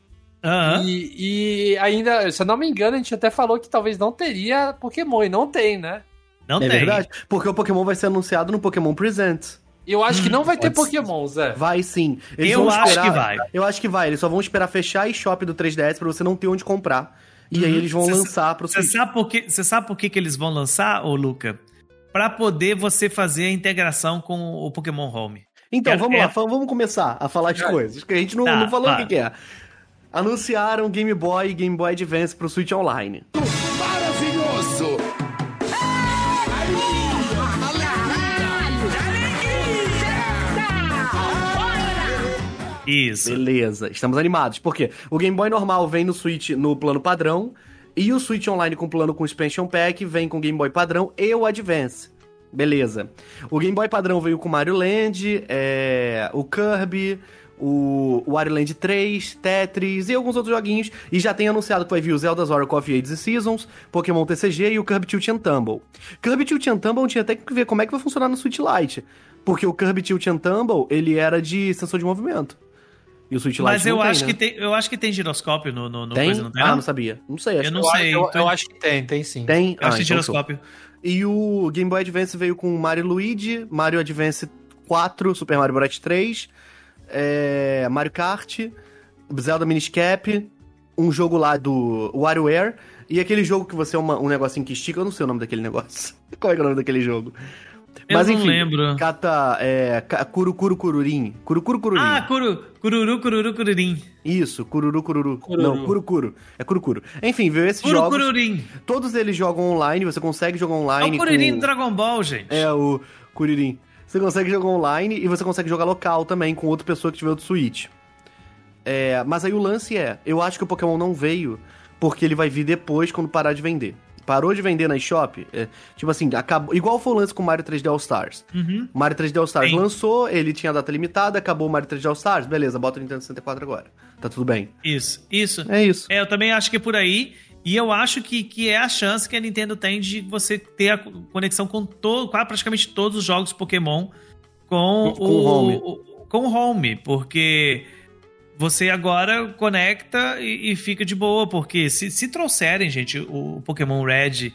E, e ainda, se eu não me engano, a gente até falou que talvez não teria Pokémon, e não tem, né? Não é tem. verdade. Porque o Pokémon vai ser anunciado no Pokémon Presents. Eu acho que não vai ter. Pokémon, Zé. Vai sim. Eles Eu vão acho esperar- que vai. Eu acho que vai. Eles só vão esperar fechar a eShop do 3DS pra você não ter onde comprar. E aí eles vão Cê- lançar pro Você Switch. sabe por que, você sabe por que, que eles vão lançar, ô Luca? Pra poder você fazer a integração com o Pokémon Home. Então, É- vamos é- lá, vamos começar a falar de coisas. Que a gente não, Tá, não falou vai. o que, que é. Anunciaram Game Boy e Game Boy Advance pro Switch Online. Isso. Beleza, estamos animados. Por quê? O Game Boy normal vem no Switch no plano padrão. E o Switch Online com plano com Expansion Pack vem com o Game Boy padrão e o Advance. Beleza. O Game Boy padrão veio com Mario Land, é, o Kirby, o Wario Land 3, Tetris e alguns outros joguinhos. E já tem anunciado que vai vir o Zelda's Oracle of Ages e Seasons, Pokémon TCG e o Kirby Tilt Tumble. Kirby Tilt Tumble tinha até que ver como é que vai funcionar no Switch Lite. Porque o Kirby Tilt Tumble, ele era de sensor de movimento. E o Switch Lite Mas eu não tem, acho né? que tem, eu acho que tem giroscópio no, no, no Tem? coisa, não tem? ah, não? não sabia. Não sei, acho Eu não que... sei. eu, então- eu acho que tem, tem sim. Tem? Eu acho ah, que tem então show. giroscópio. E o Game Boy Advance veio com Mario Luigi, Mario Advance 4, Super Mario Bros 3, é, Mario Kart, Zelda Miniscap, um jogo lá do WarioWare, e aquele jogo que você é uma- um negocinho que estica, eu não sei o nome daquele negócio. Qual é, é o nome daquele jogo? Eu Mas não enfim, lembro. Cata, é, ca- Curupuru Cururim. Curupuru Cururim. Ah, curu, cururu, cururu, cururim. Isso, Cururu Cururu. Cururu. Não, Curukuru. É Curukuru. Enfim, viu esses Curu, jogos. cururim. Todos eles jogam online, você consegue jogar É online. o curirim com... do Dragon Ball, gente. É, o Kuririn. Você consegue jogar online e você consegue jogar local também com outra pessoa que tiver outro Switch. É, mas aí o lance é, eu acho que o Pokémon não veio porque ele vai vir depois quando parar de vender. Parou de vender na eShop, é, tipo assim, acabou, igual foi o lance com o Mario 3D All Stars. Uhum. Mario 3D All Stars Sim. lançou, ele tinha data limitada, acabou o Mario 3D All Stars, beleza, bota o Nintendo 64 agora. Tá tudo bem. Isso, isso. É isso. É, eu também acho que é por aí. E eu acho que, que é a chance que a Nintendo tem de você ter a conexão com todo, quase praticamente todos os jogos Pokémon com, Com o, o home. o- com o home, porque você agora conecta e, e fica de boa, porque se, se trouxerem, gente, o Pokémon Red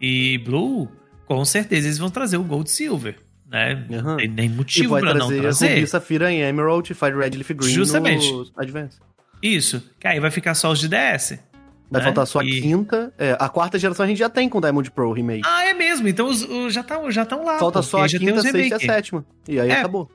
e Blue, com certeza eles vão trazer o Gold Silver, né? Aham. tem nem motivo vai pra não trazer. Ruby, Safira em Emerald, Fire Red Leaf Green Justamente. no Advance. Isso, que aí vai ficar só os de DS. Vai né? faltar só a E- quinta. É, a quarta geração a gente já tem com Diamond Pro Remake. Ah, é mesmo. Então os, os já estão já tão lá. Falta só a já quinta, sexta e a sétima. E aí É. acabou.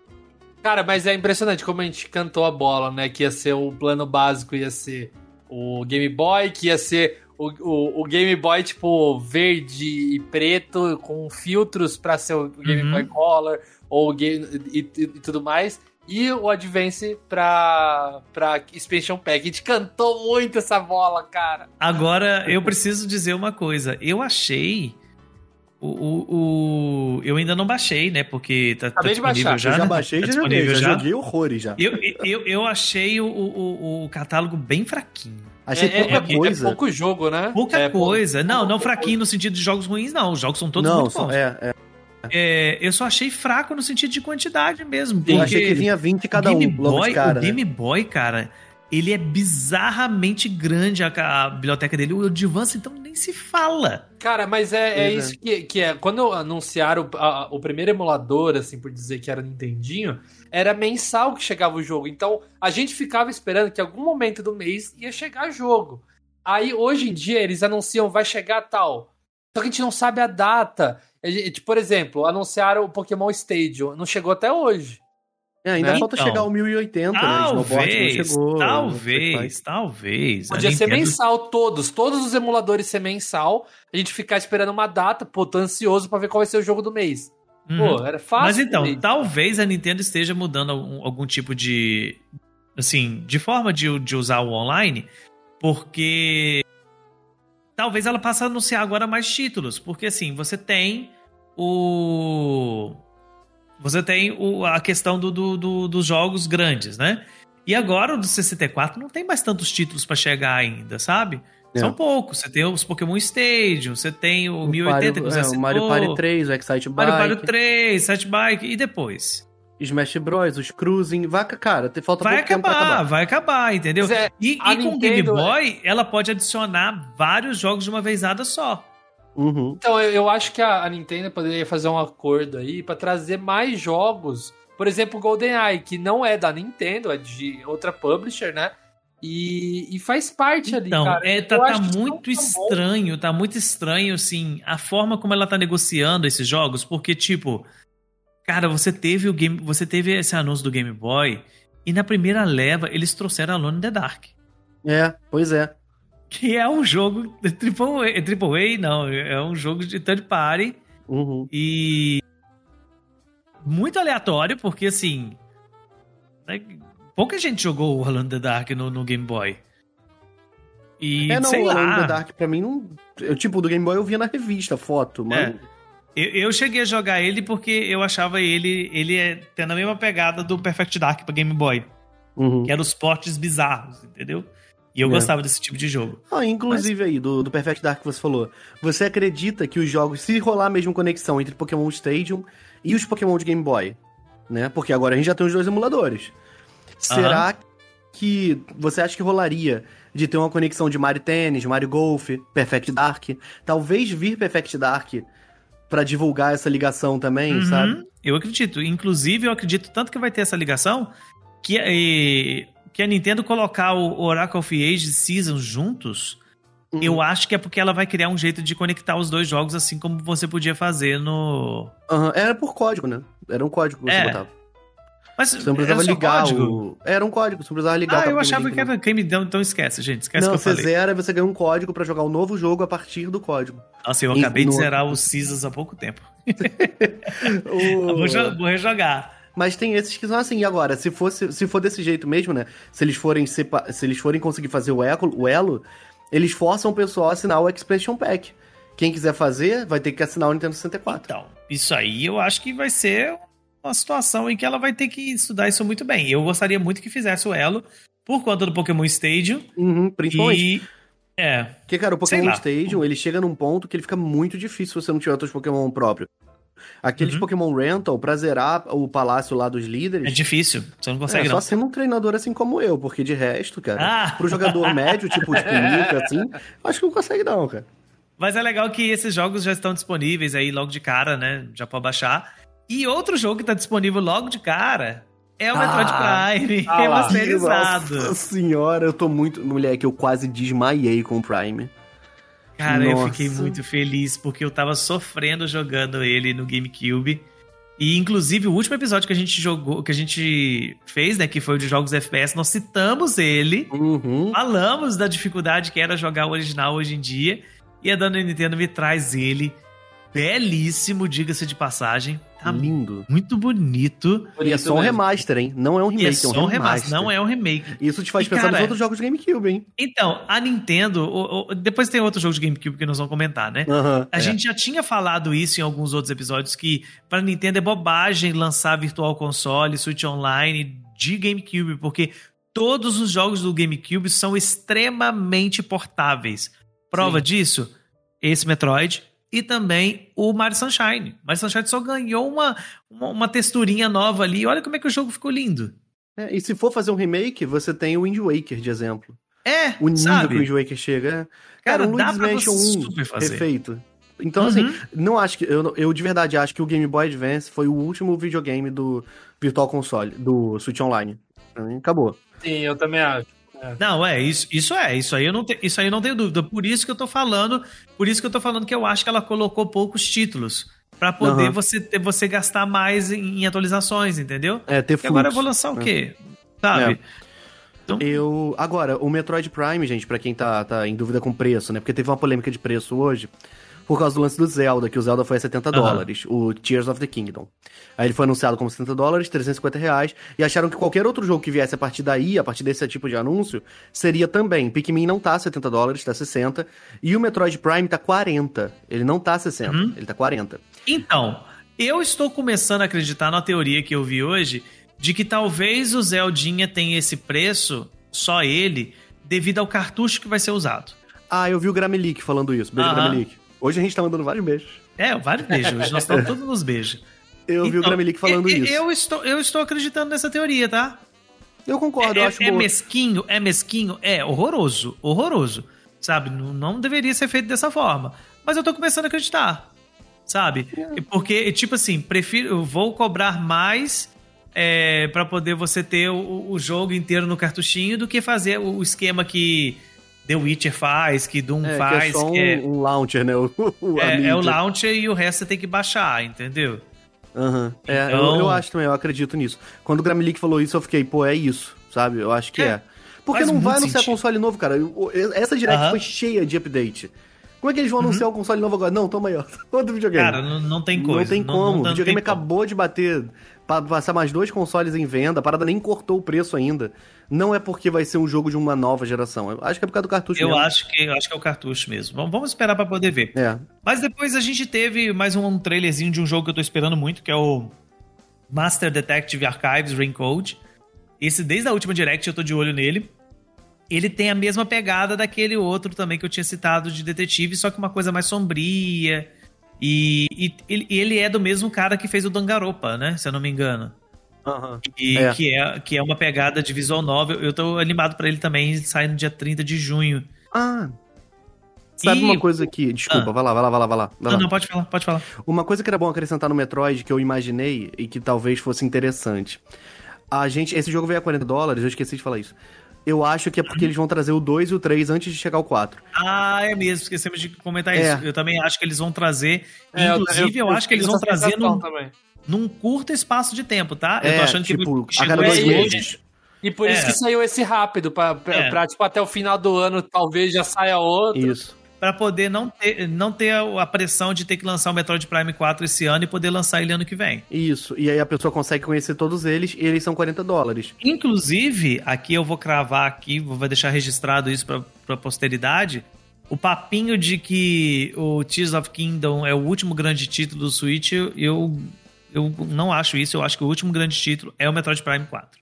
Cara, mas é impressionante como a gente cantou a bola, né? Que ia ser o plano básico, ia ser o Game Boy, que ia ser o, o, o Game Boy, tipo, verde e preto, com filtros pra ser o Game Uhum. Boy Color, ou game, e, e- e tudo mais. E o Advance pra, pra Expansion Pack. A gente cantou muito essa bola, cara. Agora, eu preciso dizer uma coisa. Eu achei. O, o, o- eu ainda não baixei, né? Porque tá, tá Acabei de disponível baixar. já. eu já né? baixei e tá já joguei. disponível Já já. joguei horrores já. Eu, eu, eu achei o, o, o catálogo bem fraquinho. Achei é, pouca é- é coisa. pouco jogo, né? Pouca É, pouco- coisa. Não, não pouco- fraquinho no sentido de jogos ruins, não. Os jogos são todos não, muito só- bons. é, é. É, eu só achei fraco no sentido de quantidade mesmo. Eu porque achei que vinha 20 cada o um, Game logo Boy, de cara. O né? Game Boy, cara, ele é bizarramente grande a, a biblioteca dele. O Advance, então, nem se fala. Cara, mas é, é Pois é. isso que, que é. Quando anunciaram a- o primeiro emulador, assim, por dizer que era Nintendinho, era mensal que chegava o jogo. Então a gente ficava esperando que em algum momento do mês ia chegar jogo. Aí hoje em dia eles anunciam vai chegar tal. Só que a gente não sabe a data. A gente- Por exemplo, anunciaram o Pokémon Stadium. Não chegou até hoje. É, ainda né? falta Então, chegar ao 1080, né? Talvez, chegou. talvez, talvez. Podia ser Nintendo- mensal todos. Todos os emuladores ser mensal. A gente ficar esperando uma data. Pô, tô ansioso pra ver qual vai ser o jogo do mês. Uhum. Pô, era fácil. Mas então, também. talvez a Nintendo esteja mudando algum, algum tipo de. Assim, de forma de, de usar o online, porque. Talvez ela passe a anunciar agora mais títulos. Porque assim, você tem o. Você tem o- a questão do, do- do- dos jogos grandes, né? E agora o do 64 não tem mais tantos títulos pra chegar ainda, sabe? É. São poucos. Você tem os Pokémon Stadium, você tem o, 1080 que você é, o Mario Party 3, o Excite Bike, Mario Party 3, Set Bike, e depois? Smash Bros, os Cruising, vai, cara, falta Vai pouco tempo pra acabar, acabar. vai acabar, entendeu? É, E, a e com o Nintendo Game é- Boy, ela pode adicionar vários jogos de uma vezada só. Uhum. Então, eu, eu acho que a, a Nintendo poderia fazer um acordo aí pra trazer mais jogos. Por exemplo, o GoldenEye, que não é da Nintendo, é de outra publisher, né? E, e faz parte ali, Então, cara. é, tá, tá muito bom. estranho, tá muito estranho, assim, a forma como ela tá negociando esses jogos, porque, tipo, cara, você teve o game, você teve esse anúncio do Game Boy, e na primeira leva eles trouxeram Alone in the Dark. É, pois é. Que é um jogo triple A, triple A não, é um jogo de third party Uhum. e muito aleatório, porque assim, né, pouca gente jogou in the Dark no, no Game Boy. E é, não, sei o Alone in lá, the Dark pra mim não... Eu, tipo, do Game Boy eu via na revista, foto, mas... eu, eu cheguei a jogar ele porque eu achava ele ele é, tendo a mesma pegada do Perfect Dark pra Game Boy, Uhum. que eram os portes bizarros, entendeu? E eu É. gostava desse tipo de jogo. Ah, inclusive aí, do, do Perfect Dark que você falou, você acredita que os jogos, se rolar a mesma conexão entre Pokémon Stadium e os Pokémon de Game Boy, né? Porque agora a gente já tem os dois emuladores. Será que você acha que rolaria de ter uma conexão de Mario Tennis, Mario Golf, Perfect Dark? Talvez vir Perfect Dark pra divulgar essa ligação também, Uhum, sabe? Eu acredito. Inclusive, eu acredito tanto que vai ter essa ligação que, eh, que a Nintendo colocar o Oracle of Age Seasons juntos Eu acho que é porque ela vai criar um jeito de conectar os dois jogos, assim como você podia fazer no. Aham, Era por código, né? Era um código que você É. botava. Mas Você não precisava ligar código? o. Era um código, você não precisava ligar Ah, o eu achava que não. era crime, então, então esquece, gente. Esquece Não, que eu você falei. zera e você ganha um código pra jogar o novo jogo a partir do código. Nossa, eu Em- acabei de no- zerar os Caesars há pouco tempo. O- vou rejogar. Mas tem esses que são assim. E agora, se, fosse, se for desse jeito mesmo, né? Se eles forem, sepa- se eles forem conseguir fazer o elo, o elo, eles forçam o pessoal a assinar o Expansion Pack. Quem quiser fazer, vai ter que assinar o Nintendo 64. Então, isso aí eu acho que vai ser uma situação em que ela vai ter que estudar isso muito bem. Eu gostaria muito que fizesse o Elo por conta do Pokémon Stadium. Uhum, principalmente. E. É. Porque, cara, o Pokémon. Stadium, ele chega num ponto que ele fica muito difícil se você não tiver outros Pokémon próprios. Aqueles Uhum. Pokémon Rental, pra zerar o palácio lá dos líderes, É difícil. Você não consegue, é só não. sendo um treinador assim como eu, porque de resto, cara, Ah! pro jogador médio, tipo, tipo Nika, assim, acho que não consegue não, cara. Mas é legal que esses jogos já estão disponíveis aí logo de cara, né? Já pode baixar. E outro jogo que tá disponível logo de cara é o Metroid Ah, Prime ah remasterizado. Nossa senhora, eu tô muito... Moleque, eu quase desmaiei com o Prime. Cara, eu Nossa. fiquei muito feliz porque eu tava sofrendo jogando ele no GameCube. E inclusive o último episódio que a gente jogou, que a gente fez, né, que foi o de jogos FPS, nós citamos ele, Uhum. falamos da dificuldade que era jogar o original hoje em dia, e a dona Nintendo me traz ele belíssimo, diga-se de passagem. Tá Lindo. muito bonito. E é só um remaster, hein? Não é um E remake, é é, só um um remaster. não é um remake. Isso te faz E, pensar cara, nos outros jogos do GameCube, hein? Então, a Nintendo, o- o- depois tem outro jogo de GameCube que nós vamos comentar, né? A é. gente já tinha falado isso em alguns outros episódios que para Nintendo é bobagem lançar Virtual Console, Switch Online de GameCube, porque todos os jogos do GameCube são extremamente portáveis. Prova disso, esse Metroid e também o Mario Sunshine. Mario Sunshine só ganhou uma, uma, uma texturinha nova ali. Olha como é que o jogo ficou lindo. É, e se for fazer um remake, você tem o Wind Waker de exemplo. É, O nível sabe? que o Wind Waker chega. é- Cara, Cara, o dá Luigi's Mansion você 1 super fazer. refeito. Então, Uhum. assim, não acho que. Eu, eu de verdade acho que o Game Boy Advance foi o último videogame do Virtual Console, do Switch Online. Acabou. Sim, eu também acho. Não, é, isso, isso é, isso aí eu não te, isso aí eu não tenho dúvida. Por isso que eu tô falando, por isso que eu tô falando que eu acho que ela colocou poucos títulos Pra poder Aham. você ter, você gastar mais em, em atualizações, entendeu? É, ter E agora eu fluxo. vou lançar o É. quê? Sabe? É. Então, Eu. Agora, o Metroid Prime, gente, pra quem tá, tá em dúvida com preço, né? Porque teve uma polêmica de preço hoje. Por causa do lance do Zelda, que o Zelda foi a 70 Aham. dólares, o Tears of the Kingdom. Aí ele foi anunciado como 70 dólares, 350 reais, e acharam que qualquer outro jogo que viesse a partir daí, a partir desse tipo de anúncio, seria também. Pikmin não tá 70 dólares, tá 60, e o Metroid Prime tá 40. Ele não tá 60, Uhum. ele tá 40. Então, eu estou começando a acreditar na teoria que eu vi hoje de que talvez o Zeldinha tenha esse preço, só ele, devido ao cartucho que vai ser usado. Ah, eu vi o Gramelic falando isso. Beijo, Aham. Gramelic. Hoje a gente tá mandando vários beijos. É, vários beijos. Hoje nós estamos todos nos beijos. Eu vi o Então, Gramelic falando eu, isso. Eu estou, eu estou acreditando nessa teoria, tá? Eu concordo, é, eu acho é boa. mesquinho, é mesquinho, é horroroso, horroroso. Sabe? Não, não deveria ser feito dessa forma. Mas eu tô começando a acreditar. Sabe? É. Porque, tipo assim, prefiro. Eu vou cobrar mais é, para poder você ter o, o jogo inteiro no cartuchinho do que fazer o esquema que The Witcher faz, que Doom É, que faz, é só um, que é, um launcher, né? O, é- é o launcher e o resto você tem que baixar, entendeu? Aham. É, Então- eu, eu acho também, eu acredito nisso. Quando o Gramelic falou isso, eu fiquei, pô, é isso, sabe? Eu acho que É. é. Porque Faz não vai anunciar sentido. console novo, cara. Essa direct Aham. foi cheia de update. Como é que eles vão anunciar o console novo agora? Não, toma aí, ó. Outro videogame. Cara, não, não tem coisa. Não tem não- como. não o videogame tem como. acabou de bater, pa- passar mais dois consoles em venda, a parada nem cortou o preço ainda. Não é porque vai ser um jogo de uma nova geração. Eu acho que é por causa do cartucho Eu mesmo. acho que eu acho que é o cartucho mesmo. Vamos, vamos esperar pra poder ver. É. Mas depois a gente teve mais um trailerzinho de um jogo que eu tô esperando muito, que é o Master Detective Archives Raincode. Esse, desde a última Direct, eu tô de olho nele. Ele tem a mesma pegada daquele outro também que eu tinha citado de detetive, só que uma coisa mais sombria. E, e ele, ele é do mesmo cara que fez o Dangaropa, né? Se eu não me engano. Aham. E É. Que, é, que é uma pegada de visual novel. Eu tô animado pra ele também, sai no dia 30 de junho. Ah. Sabe E- uma coisa que. Desculpa, Ah. vai lá, vai lá, vai lá, vai lá. vai Não, lá. não, pode falar, pode falar. Uma coisa que era bom acrescentar no Metroid, que eu imaginei e que talvez fosse interessante. A gente. Esse jogo veio a 40 dólares, eu esqueci de falar isso. Eu acho que é porque eles vão trazer o 2 e o 3 antes de chegar ao 4. Ah, é mesmo, esquecemos de comentar É. isso. Eu também acho que eles vão trazer. É, eu- inclusive, eu, acho que eles vão trazer num, também. Num curto espaço de tempo, tá? É, eu tô achando tipo, que a cada dois esse- meses. E por isso É. que saiu esse rápido, pra, pra, É. pra, tipo, até o final do ano talvez já saia outro. Isso. Pra poder não ter, não ter a a pressão de ter que lançar o Metroid Prime 4 esse ano e poder lançar ele ano que vem. Isso. E aí a pessoa consegue conhecer todos eles e eles são 40 dólares. Inclusive, aqui eu vou cravar aqui, vou deixar registrado isso pra, pra posteridade. O papinho de que o Tears of Kingdom é o último grande título do Switch, eu, eu não acho isso. Eu acho que o último grande título é o Metroid Prime 4.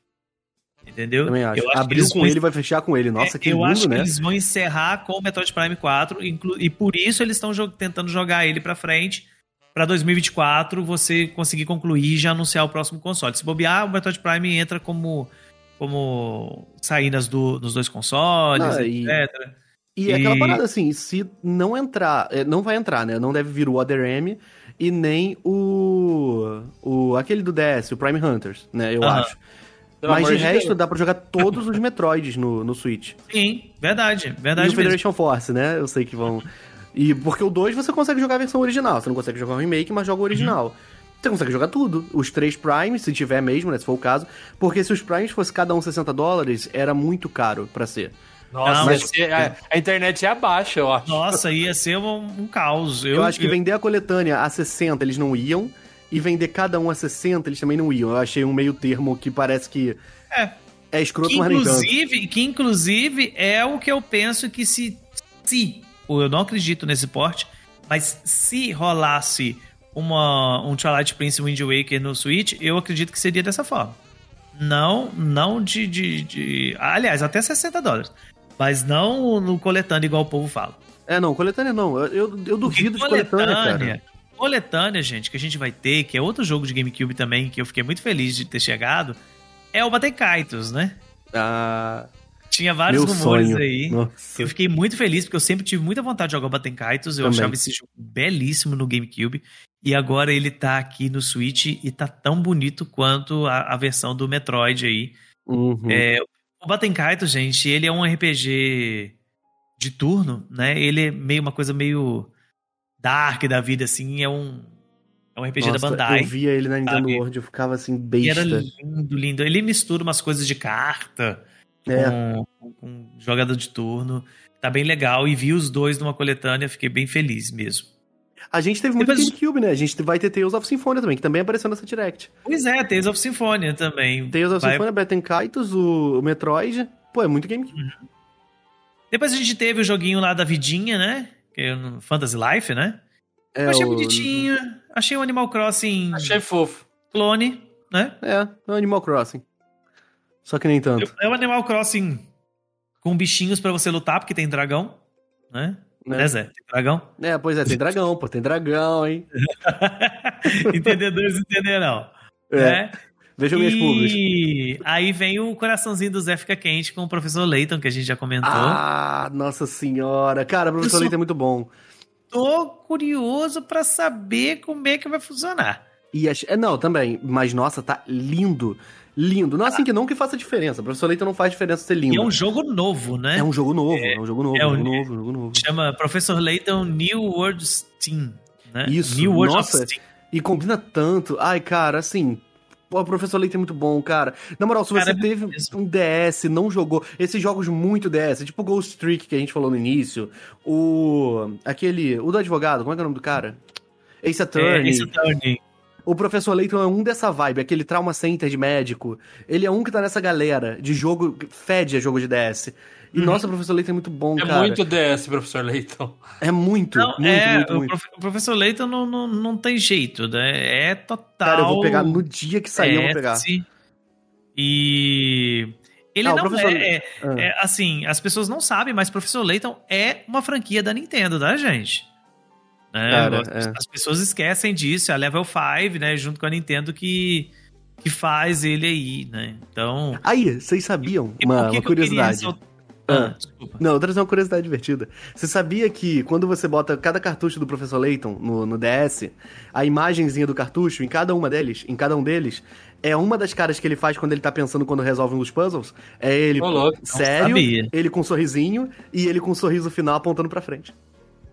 Entendeu? Também acho. Eu acho Abriu com ele, vai fechar com ele. Nossa, é, que eu lindo, acho né? que eles vão encerrar com o Metroid Prime 4 inclu- e por isso eles estão tentando jogar ele pra frente pra 2024 você conseguir concluir e já anunciar o próximo console. Se bobear, o Metroid Prime entra como como saídas do, nos dois consoles, e- etc. E é aquela E- parada assim, se não entrar, é, não vai entrar, né? Não deve vir o Other M e nem o. o aquele do DS, o Prime Hunters, né? Eu acho. Pelo Mas de resto, Deus. dá pra jogar todos os Metroids no, no Switch. Sim, verdade, E verdade o mesmo. Federation Force, né? Eu sei que vão. E porque o 2 você consegue jogar a versão original. Você não consegue jogar o remake, mas joga o original. Você consegue jogar tudo. Os três Primes, se tiver mesmo, né? Se for o caso. Porque se os Primes fosse cada um 60 dólares, era muito caro pra ser. Nossa, Não, mas mas- a, a internet é abaixo, eu acho. Nossa, ia ser um, um caos. Eu, acho que vender a coletânea a 60 eles não iam. E vender cada um a 60 eles também não iam. Eu achei um meio termo que parece que É. é escroto, que mas inclusive, que inclusive é o que eu penso que se se eu não acredito nesse porte, mas se rolasse uma um Twilight Princess Wind Waker no Switch, eu acredito que seria dessa forma. Não, não de, de, de aliás, até 60 dólares. Mas não no coletânea igual o povo fala. É, não, coletânea não. Eu, eu, duvido de Porque coletânea, cara. coletânea, gente, que a gente vai ter, que é outro jogo de GameCube também, que eu fiquei muito feliz de ter chegado, é o Batecaitos, né? Ah, Tinha vários meu rumores sonho. aí. Nossa. Eu fiquei muito feliz, porque eu sempre tive muita vontade de jogar o Baten Kaitos. Eu Também. achava esse jogo belíssimo no GameCube. E agora ele tá aqui no Switch e tá tão bonito quanto a, a versão do Metroid aí. Uhum. É, o Baten Kaitos, gente, ele é um RPG de turno, né? Ele é meio uma coisa meio dark da vida, assim. É um, é um RPG da Nossa, Bandai. Eu via ele na Nintendo sabe? World, eu ficava assim, E era besta. lindo, lindo. Ele mistura umas coisas de carta É. com, com, com jogador de turno. Tá bem legal. E vi os dois numa coletânea, fiquei bem feliz mesmo. A gente teve muito Depois- GameCube, né? A gente vai ter Tales of Symphonia também, que também apareceu nessa Direct. Pois é, Tales of Symphonia também. Tales of Vai- Symphonia, Battle Kaitos, o, Metroid. Pô, é muito GameCube. Depois a gente teve o joguinho lá da Vidinha, né? Que é no Fantasy Life, né? É, Eu achei o- bonitinho. Achei o Animal Crossing Achei fofo. clone, né? É, é o Animal Crossing. Só que nem tanto. É o Animal Crossing com bichinhos pra você lutar, porque tem dragão, né? Né? Né, Zé? Tem dragão? É, pois é, tem dragão, pô, tem dragão, hein? Entendedores entenderão. É, né? vejam minhas públicas. E aí vem o coraçãozinho do Zé Fica Quente com o professor Leighton, que a gente já comentou. Ah, nossa senhora. Cara, o professor sou- é muito bom. Tô curioso pra saber como é que vai funcionar. E ach- é, não, também. Mas, nossa, tá lindo. Lindo. Não assim que não que faça diferença. Professor Leite não faz diferença ser lindo. E é um jogo novo, né? É um jogo novo, é, um jogo novo, é um um- jogo novo, um jogo novo. Chama Professor Leighton New World Steam. Né? Isso, New World nossa. Steam. E combina tanto. Ai, cara, assim. Pô, o professor Leite é muito bom, cara. Na moral, se você Cara, é teve mesmo. um DS, não jogou. Esses jogos muito DS, tipo o Ghost Trick que a gente falou no início. O. Aquele. O do advogado, como é que é o nome do cara? Ace É, Attorney. esse Attorney. O professor Layton é um dessa vibe, aquele trauma center de médico. Ele é um que tá nessa galera de jogo. Fede a jogo de DS. E Uhum. nossa, o professor Layton é muito bom, É cara. muito DS, professor Leitão. É muito, Não, muito, é, muito, o, muito. prof- o Professor Leighton não, não, não tem jeito, né? É total. Cara, eu vou pegar no dia que sair, eu vou pegar. DS. E. Ele Ah, não professor- é, é- Ah. é, Assim, as pessoas não sabem, mas Professor Layton é uma franquia da Nintendo, tá, gente? É, Cara, as, é. as pessoas esquecem disso. É a Level 5, né? Junto com a Nintendo que, que faz ele aí, né? Então. Aí, vocês sabiam? E Uma, que uma que curiosidade. Ah. desculpa. Não, eu vou trazer uma curiosidade divertida. Você sabia que quando você bota cada cartucho do Professor Layton no, no DS, a imagenzinha do cartucho, em cada uma deles, em cada um deles, é uma das caras que ele faz quando ele tá pensando quando resolve um dos puzzles? É ele não sério, ele com um sorrisinho e ele com um sorriso final apontando pra frente.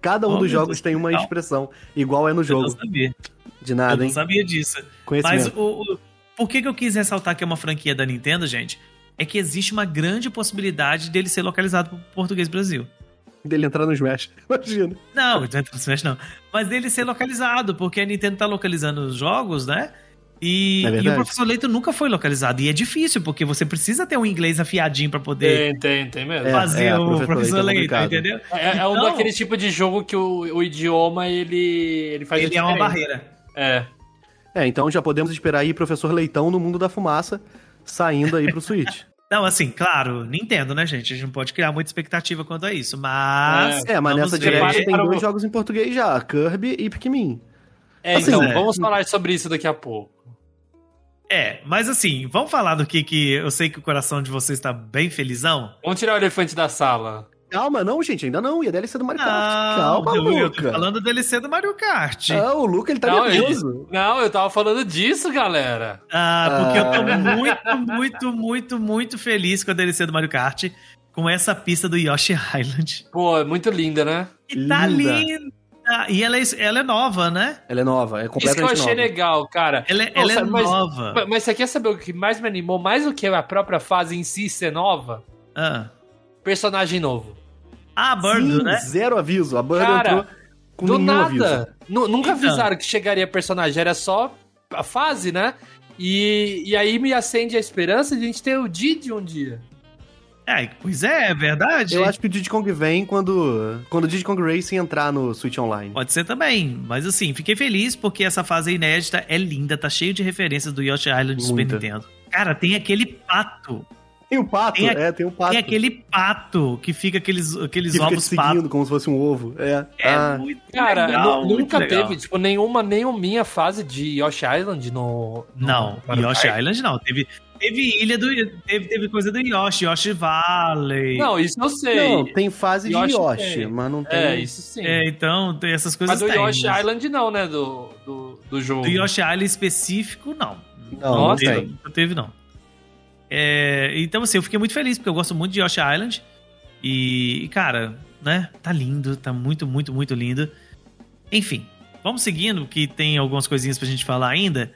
Cada um Oh, dos jogos Deus, tem uma expressão igual é no Eu não jogo. sabia. De Eu nada, não hein? sabia disso. Mas o, o- por que, que eu quis ressaltar que é uma franquia da Nintendo, gente? É que existe uma grande possibilidade dele ser localizado pro português Brasil. Dele entrar no Smash. Imagina. Não, não entra no Smash não. Mas dele ser localizado, porque a Nintendo tá localizando os jogos, né? E, É e o Professor Leito nunca foi localizado. E é difícil, porque você precisa ter um inglês afiadinho pra poder Tem, tem, tem mesmo. É, fazer é, o Professor é Leito, complicado. entendeu? É, é um Então, daquele tipo de jogo que o, o idioma ele, ele faz a Ele é uma barreira. É. É, então já podemos esperar aí Professor Leitão no mundo da fumaça, saindo aí pro Switch. Não, assim, claro, Nintendo, né, gente? A gente não pode criar muita expectativa quanto a isso, mas. É, mas nessa. Direct tem Para dois jogos em português já, Kirby e Pikmin. É, Assim, então, é. vamos falar sobre isso daqui a pouco. É, mas assim, vamos falar do que que eu sei que o coração de vocês tá bem felizão. Vamos tirar o elefante da sala. Calma, não, gente, ainda não. E a DLC do Mario Kart. Não, Calma, eu, eu tô Luca. falando do DLC do Mario Kart. Ah, o Luca, ele tá Não, ele- nervoso. Não, eu tava falando disso, galera. Ah, porque eu tô Ah. muito, muito, muito, muito feliz com a DLC do Mario Kart, com essa pista do Yoshi Island. Pô, é muito linda, né? E tá Linda. linda. E ela é, ela é nova, né? Ela é nova, é Isso que eu completamente achei nova. legal, cara. Ela, é- Não, ela é sabe, mas- nova. Mas, você quer saber o que mais me animou? Mais do que a própria fase em si ser nova? Ah, Personagem novo. ah Bird, Sim, né? zero aviso. A Bird Cara, entrou com do nenhum aviso. nada. Nu- nunca Então. avisaram que chegaria personagem, era só a fase, né? E, e aí me acende a esperança de a gente ter o Didi um dia. É, pois é, é verdade. Eu acho que o Diddy Kong vem quando, quando o Diddy Kong Racing entrar no Switch Online. Pode ser também, mas assim, fiquei feliz porque essa fase inédita é linda, tá cheio de referências do Yoshi Island do Super. Nintendo. Cara, tem aquele pato, Tem o pato, Tem a- é, tem o pato. tem aquele pato que fica aqueles, aqueles que fica ovos seguindo pato. como se fosse um ovo. É. É ah, muito Cara, legal, muito nunca legal. teve, tipo, nenhuma, nenhuma fase de Yoshi Island no. no Não, Yoshi. Island não. Teve, teve ilha do. Teve, teve coisa do Yoshi, Yoshi Valley. Não, isso eu sei. Não, tem fase Yoshi de Yoshi, tem. mas não tem. É, isso sim. É, então, tem essas coisas Mas do tem, Yoshi mas Island não, né? Do, do, do jogo. Do Yoshi Island específico, não. Não, não teve, tem. Não teve, não. É, então, assim, eu fiquei muito feliz, porque eu gosto muito de Yoshi Island. E, e, cara, né? Tá lindo, tá muito, muito, muito lindo. Enfim, vamos seguindo, que tem algumas coisinhas pra gente falar ainda.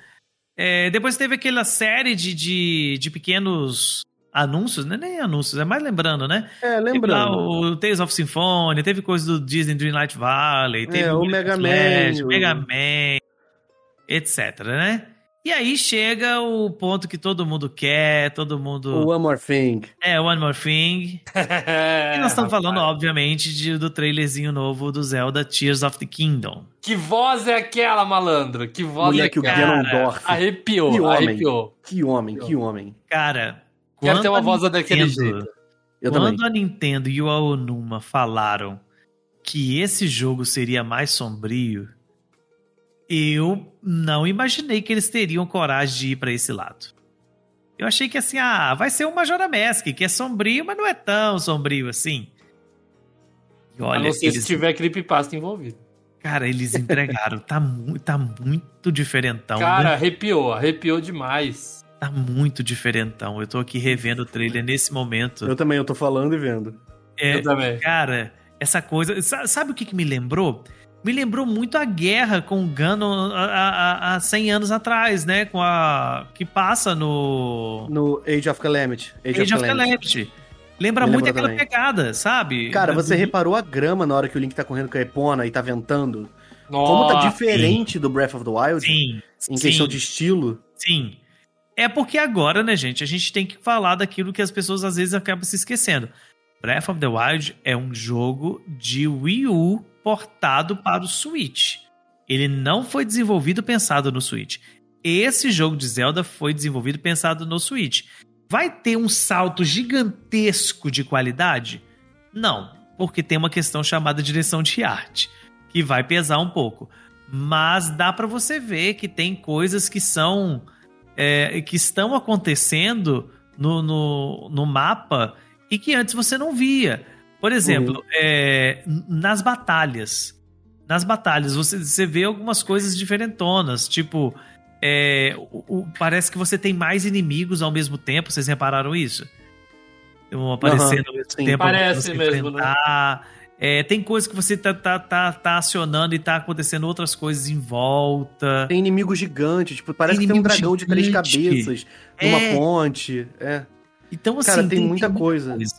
É, depois teve aquela série de, de, de pequenos anúncios, né? Nem anúncios, é mais lembrando, né? É, lembrando. o Tales of Symphonia, teve coisa do Disney Dreamlight Valley, teve É, o Mega Flash, Man, o- Mega Man, etc, né? E aí chega o ponto que todo mundo quer, todo mundo... O One More Thing. É, One More Thing. E nós estamos falando, obviamente, de- do trailerzinho novo do Zelda Tears of the Kingdom. Que voz é aquela, malandro? Que voz Moleque, é o aquela? Ganondorf. Arrepiou, Que homem. arrepiou. Que homem, que homem. Cara, Quero ter uma a voz daquele Nintendo- jeito. Eu quando também. a Nintendo e o Aonuma falaram que esse jogo seria mais sombrio, eu não imaginei que eles teriam coragem de ir pra esse lado. Eu achei que assim, ah, vai ser um Majora Mask, que é sombrio, mas não é tão sombrio assim. E a olha, não ser eles, se tiver creepypasta envolvido. cara, eles entregaram. tá, mu tá muito diferentão. Cara, né? arrepiou, arrepiou demais. Tá muito diferentão. Eu tô aqui revendo o trailer nesse momento. Eu também, eu tô falando e vendo. É, Eu também. Cara, essa coisa. sa- Sabe o que, que me lembrou? Me lembrou muito a guerra com o Ganon há, há, há 100 anos atrás, né? Com a. Que passa no. No Age of Calamity. Age, Age of Calamity. Calamity. Lembra Me muito aquela também. pegada, sabe? Cara, você do- reparou a grama na hora que o Link tá correndo com a Epona e tá ventando? Como tá Nossa, diferente do Breath of the Wild Sim. em sim, questão de estilo? Sim. É porque agora, né, gente, a gente tem que falar daquilo que as pessoas às vezes acabam se esquecendo. Breath of the Wild é um jogo de Wii U portado para o Switch. Ele não foi desenvolvido pensado no Switch. Esse jogo de Zelda foi desenvolvido pensado no Switch. Vai ter um salto gigantesco de qualidade? Não, porque tem uma questão chamada direção de arte, que vai pesar um pouco. Mas dá para você ver que tem coisas que são é, que estão acontecendo no, no, no mapa e que antes você não via. Por exemplo, é, n- nas batalhas. Nas batalhas, você, você vê algumas coisas diferentonas, tipo. é, o- o- parece que você tem mais inimigos ao mesmo tempo, vocês repararam isso? Um aparecendo ao mesmo sim. tempo. Parece você mesmo, né? É, tem coisas que você tá, tá, tá, tá acionando e tá acontecendo outras coisas em volta. Tem inimigo gigante, tipo, parece Tem que tem um dragão de três gigante. cabeças numa É. ponte. É. Então, assim, Cara, tem muita coisa. coisa.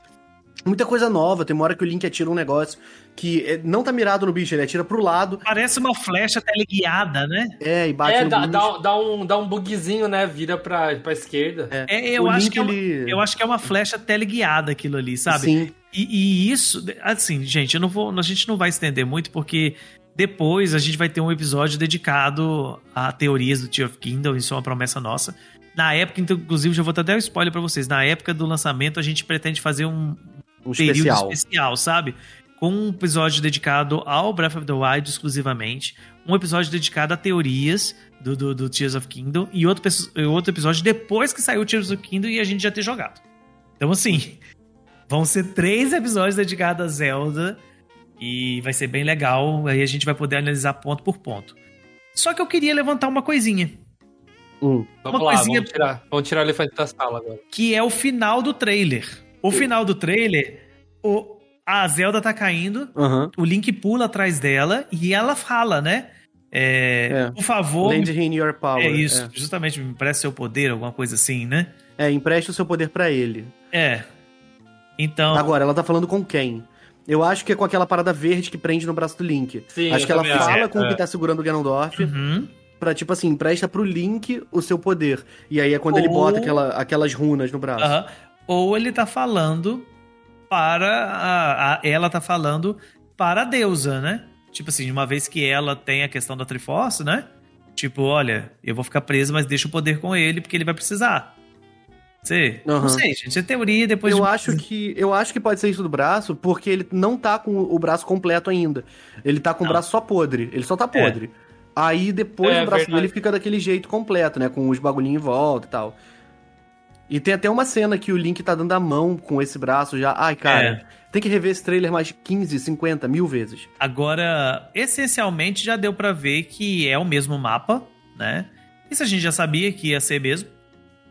Muita coisa nova. Tem uma hora que o Link atira um negócio que é, não tá mirado no bicho, ele atira pro lado, Parece uma flecha teleguiada, né? é, e bate É, no dá, bicho. dá, dá um, dá um bugzinho, né? Vira pra, pra esquerda. É. É, eu, O acho Link, que é uma, ele- eu acho que é uma flecha teleguiada aquilo ali, sabe? Sim. E, e isso, assim, gente, eu não vou, a gente não vai estender muito porque depois a gente vai ter um episódio dedicado a teorias do Tear of Kingdom, isso é uma promessa nossa. Na época, então, inclusive, já vou até dar um spoiler pra vocês. Na época do lançamento, a gente pretende fazer um Um período especial. especial, sabe? Com um episódio dedicado ao Breath of the Wild exclusivamente, um episódio dedicado a teorias do, do, do Tears of Kingdom e outro, outro episódio depois que saiu o Tears of Kingdom e a gente já ter jogado. Então, assim, vão ser três episódios dedicados a Zelda e vai ser bem legal. Aí a gente vai poder analisar ponto por ponto. Só que eu queria levantar uma coisinha. Vamos Uma lá, coisinha- vamos tirar, vamos tirar o elefante da sala agora. que é o final do trailer. O final do trailer, o, a Zelda tá caindo, Aham. o Link pula atrás dela e ela fala, né? É, É. Por favor. Lend in your power. é isso, justamente, me parece seu poder, alguma coisa assim, né? É, é empreste o seu poder pra ele. É. Então. Agora, ela tá falando com quem? Eu acho que é com aquela parada verde que prende no braço do Link. Sim, acho que ela fala acho. com o que É. tá segurando o Ganondorf Uhum. Pra, tipo assim, empresta pro Link o seu poder. E aí é quando ele Ou- bota aquela, aquelas runas no braço. Ou ele tá falando para. A, a- ela tá falando para a deusa, né? Tipo assim, uma vez que ela tem a questão da Triforce, né? Tipo, olha, eu vou ficar preso, mas deixa o poder com ele, porque ele vai precisar. Sei. Não Aham. sei, gente. É teoria depois eu de- acho que eu acho que pode ser isso do braço, porque ele não tá com o braço completo ainda. Ele tá com o Não. braço só podre. Ele só tá podre. Aí depois É, o braço verdade. dele fica daquele jeito completo, né? Com os bagulhinhos em volta e tal. E tem até uma cena que o Link tá dando a mão com esse braço já. Ai, cara, É. tem que rever esse trailer mais 15, 50, mil vezes. Agora, essencialmente já deu pra ver que é o mesmo mapa, né? Isso a gente já sabia que ia ser mesmo,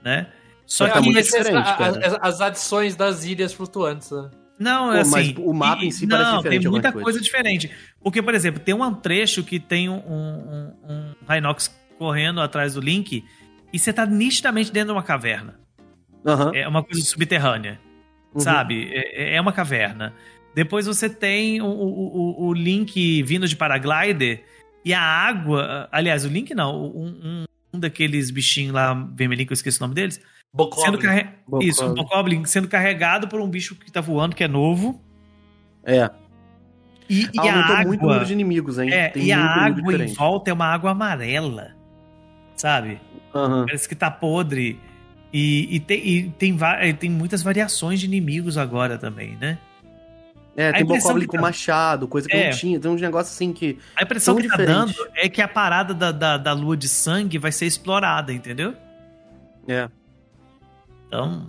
né? Só Só que tá muito diferente, a- cara. as, as adições das ilhas flutuantes, né? Não, Pô, é assim. mas o mapa e- em si parece não, diferente Tem muita coisa. coisa. diferente. Porque, por exemplo, tem um trecho que tem um, um, um Rhinox correndo atrás do Link e você tá nitidamente dentro de uma caverna. Aham. É uma coisa subterrânea, Uhum. sabe? É, é uma caverna. Depois você tem o, o, o- Link vindo de paraglider e a água. Aliás, o Link não, um, um, um daqueles bichinhos lá vermelhinho que eu esqueci o nome deles. Sendo carre... Bokoblin. Isso, um Bokoblin sendo carregado por um bicho que tá voando, que é novo. É. E, e a água, muito o número de inimigos, hein? é, Tem e a água em volta é uma água amarela, sabe? Aham. Parece que tá podre. E, e, tem, e tem, tem muitas variações de inimigos agora também, né? É, A tem Bokoblin que com tá- machado, coisa que É. não tinha. Tem uns negócios assim que. A impressão São que tá diferentes. dando é que a parada da, da, da lua de sangue vai ser explorada, entendeu? É. Então,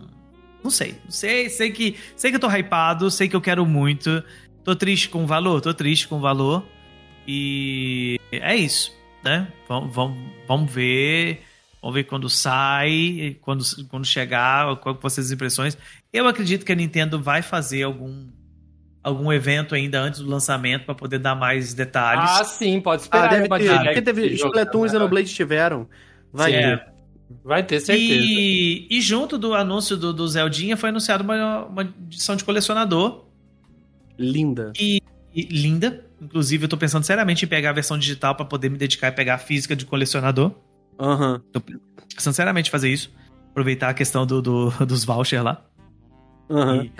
não sei. Não sei, sei que, sei que eu tô hypado, sei que eu quero muito. Tô triste com o valor, tô triste com o valor. E é isso, né? Vamos, vamos, vamos ver. Vamos ver quando sai, quando, quando chegar, qual que vão ser as impressões. Eu acredito que a Nintendo vai fazer algum, algum evento ainda antes do lançamento para poder dar mais detalhes. Ah, sim, pode Ah, esperar. deve uma ter. Porque teve. Splatoon e né? Xenoblade tiveram. Vai Sim, é. Vai ter certeza. E, e junto do anúncio do, do Zeldinha foi anunciado uma, uma edição de colecionador Linda. e linda. Inclusive, eu tô pensando seriamente em pegar a versão digital para poder me dedicar e pegar a física de colecionador. Aham. Tô pensando seriamente em fazer isso. Aproveitar a questão do, do- dos vouchers lá. Aham. E-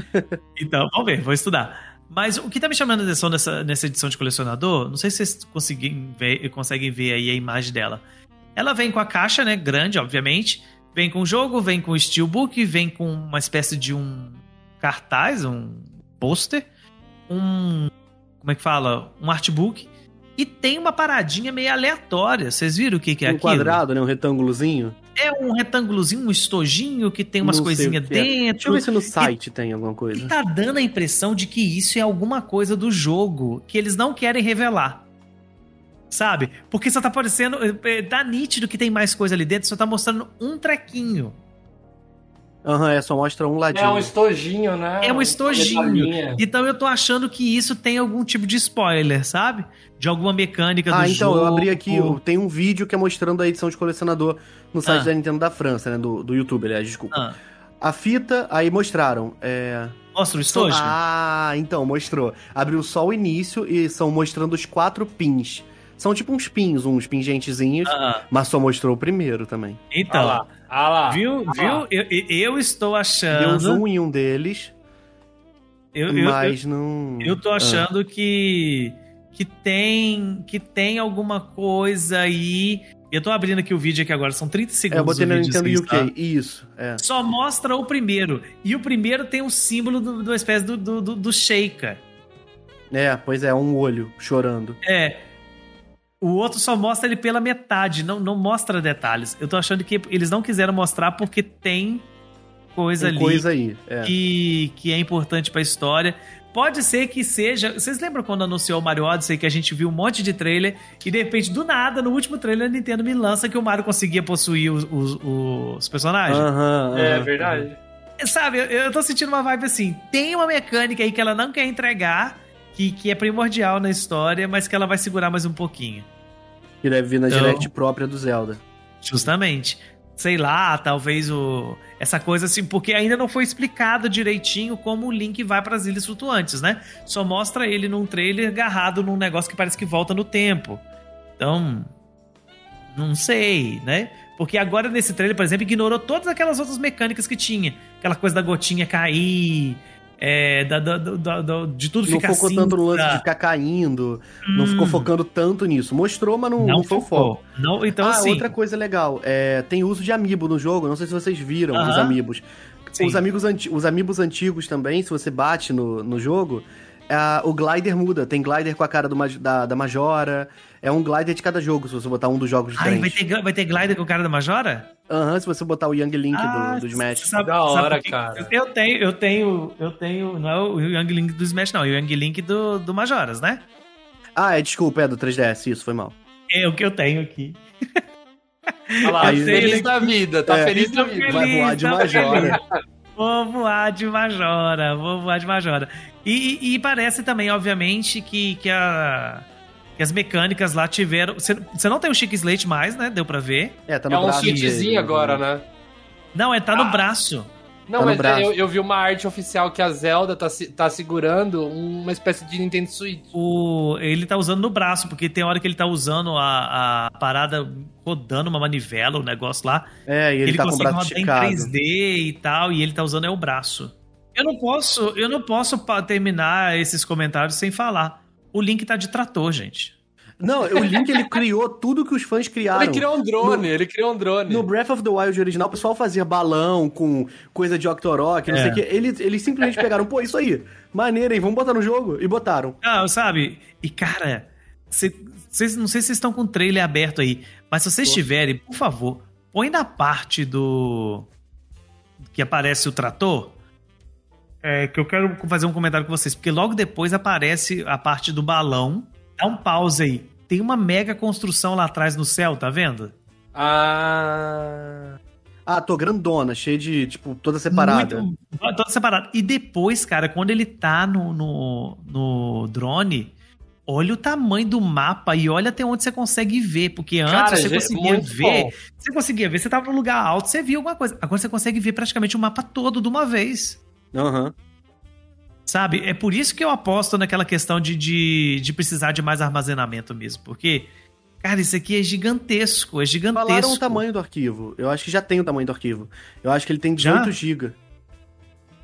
então, vamos ver, vou estudar. Mas o que tá me chamando a atenção nessa, nessa edição de colecionador, não sei se vocês conseguem ver, conseguem ver aí a imagem dela. Ela vem com a caixa, né? Grande, obviamente. Vem com o jogo, vem com o steelbook, vem com uma espécie de um cartaz, um pôster, um. Como é que fala? Um artbook. E tem uma paradinha meio aleatória. Vocês viram o que, que é um aquilo? quadrado, né? Um retângulozinho. É um retângulozinho, um estojinho que tem umas coisinhas o que é. Deixa eu dentro. ver se no site tem alguma coisa. E tá dando a impressão de que isso é alguma coisa do jogo que eles não querem revelar. Sabe? Porque só tá parecendo. eh, Tá nítido que tem mais coisa ali dentro, só tá mostrando um trequinho. Aham, é, só mostra um ladinho. É um estojinho, né? É um estojinho. Então eu tô achando que isso tem algum tipo de spoiler, sabe? De alguma mecânica do Ah, então, jogo. eu abri aqui, tem um vídeo que é mostrando a edição de colecionador no site Ah. da Nintendo da França, né? Do, do YouTube, aliás, desculpa. Ah, A fita, aí mostraram. É... mostra o estojo? Ah, então, mostrou. Abriu só o início e são mostrando os quatro pins. São tipo uns pins, uns pingentezinhos, Ah, mas só mostrou o primeiro também. então, Ah lá. Ah lá. viu? Ah viu? lá. Eu, eu- eu estou Deu achando. zoom em um deles, eu, eu, eu, mas não. eu tô Ah. achando que que tem que tem alguma coisa aí. Eu tô abrindo aqui o vídeo aqui agora, são 30 É, segundos. eu botei o no vídeo, Nintendo assim, UK. tá? Isso, é. Só mostra o primeiro. E o primeiro tem o símbolo do, do espécie do, do, do, do Sheikah. É, pois é, um olho chorando. É. O outro só mostra ele pela metade, não, não mostra detalhes. Eu tô achando que eles não quiseram mostrar porque tem coisa Tem ali coisa aí. É. que, que é importante pra história. Pode ser que seja. Vocês lembram quando anunciou o Mario Odyssey que a gente viu um monte de trailer e de repente, do nada, no último trailer, a Nintendo me lança que o Mario conseguia possuir os, os, os personagens? Aham, É aham. verdade. Sabe, eu, eu tô sentindo uma vibe assim. Tem uma mecânica aí que ela não quer entregar, que, que é primordial na história, mas que ela vai segurar mais um pouquinho. Que deve vir na Então- direct própria do Zelda. Justamente. Sei lá, talvez o essa coisa assim, porque ainda não foi explicado direitinho como o Link vai para as ilhas flutuantes, né? Só mostra ele num trailer agarrado num negócio que parece que volta no tempo. Então, não sei, né? Porque agora nesse trailer, por exemplo, ignorou todas aquelas outras mecânicas que tinha. Aquela coisa da gotinha cair, é, da, da- da- de tudo Não ficar focou tanto no lance de ficar caindo. Não Hum. ficou focando tanto nisso. Mostrou, mas não, Não, não focou. Não, então, ah, assim, outra coisa legal. É, tem uso de amiibo no jogo. Não sei se vocês viram os Aham. amigos. Sim. Os amigos, anti os amigos antigos também, se você bate no, no jogo, é, o glider muda. Tem glider com a cara do, da, da Majora. É um glider de cada jogo, se você botar um dos jogos Ai, vai ter, vai ter glider com o cara da Majora? Aham, se você botar o Young Link Ah, do, do Smash. sabe- Da hora, quê? cara. Eu tenho, eu tenho, eu tenho. Não é o Young Link do Smash, não. É o Young Link do, do Majoras, né? Ah, é, desculpa, é do 3DS, isso, foi mal. É o que eu tenho aqui. Olha lá, feliz da vida, tá É. feliz da vida. Vai voar de tá Majora. Vou voar de Majora, vou voar de Majora. E, e- e parece também, obviamente, que, que, a, que as mecânicas lá tiveram. Você não tem o Chique Slate mais, né? Deu pra ver. É, tá no É um cheatzinho né? agora, né? Não, é tá no Ah. braço. Não, Tá mas braço. eu, eu vi uma arte oficial que a Zelda tá, tá segurando uma espécie de Nintendo Switch. O, ele tá usando no braço, porque tem hora que ele tá usando a, a parada rodando uma manivela, o negócio lá. É, e ele, ele tá com o consegue braço rodar em esticado. 3D e tal, e ele tá usando é o braço. Eu não posso, eu não posso terminar esses comentários sem falar. O Link tá de trator, gente. Não, o Link ele criou tudo que os fãs criaram. Ele criou um drone, No- ele criou um drone. No Breath of the Wild original, o pessoal fazia balão com coisa de Octorok, não É. sei o quê. Eles, eles simplesmente pegaram, pô, isso aí, maneiro, hein? Vamos botar no jogo. E botaram. Ah, sabe? E cara, cê- cês, não sei se vocês estão com o trailer aberto aí, mas se vocês tiverem, por favor, põe na parte do que aparece o trator. É, que eu quero fazer um comentário com vocês, porque logo depois aparece a parte do balão. Dá um pause aí. Tem uma mega construção lá atrás no céu, tá vendo? Ah. Ah, tô grandona, cheia de, tipo, toda separada. Muito, toda separada. E depois, cara, quando ele tá no, no, no drone, olha o tamanho do mapa e olha até onde você consegue ver. Porque antes Cara, você gente, conseguia ver. bom. Você conseguia ver, você tava num lugar alto, você via alguma coisa. Agora você consegue ver praticamente o mapa todo de uma vez. Aham. Sabe? É por isso que eu aposto naquela questão de, de, de precisar de mais armazenamento mesmo. Porque, cara, isso aqui é gigantesco. É gigantesco. Falaram o tamanho do arquivo. Eu acho que já tem o tamanho do arquivo. Eu acho que ele tem Já? 18 GB.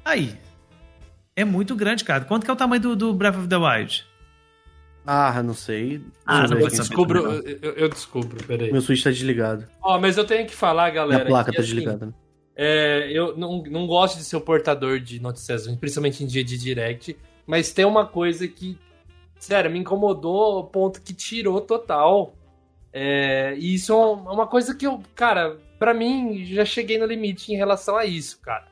Aí. É muito grande, cara. Quanto que é o tamanho do, do Breath of the Wild? Ah, não sei. Ah, não saber. Descubro, eu, eu descubro, peraí. Meu Switch tá desligado. Ó, mas eu tenho que falar, galera. Minha placa que, tá assim, desligada. né? É, eu não, não gosto de ser o portador de notícias principalmente em dia de direct, mas tem uma coisa que Sério, me incomodou ao ponto que tirou total. É, e isso é uma coisa que eu, cara, pra mim, já cheguei no limite em relação a isso, cara.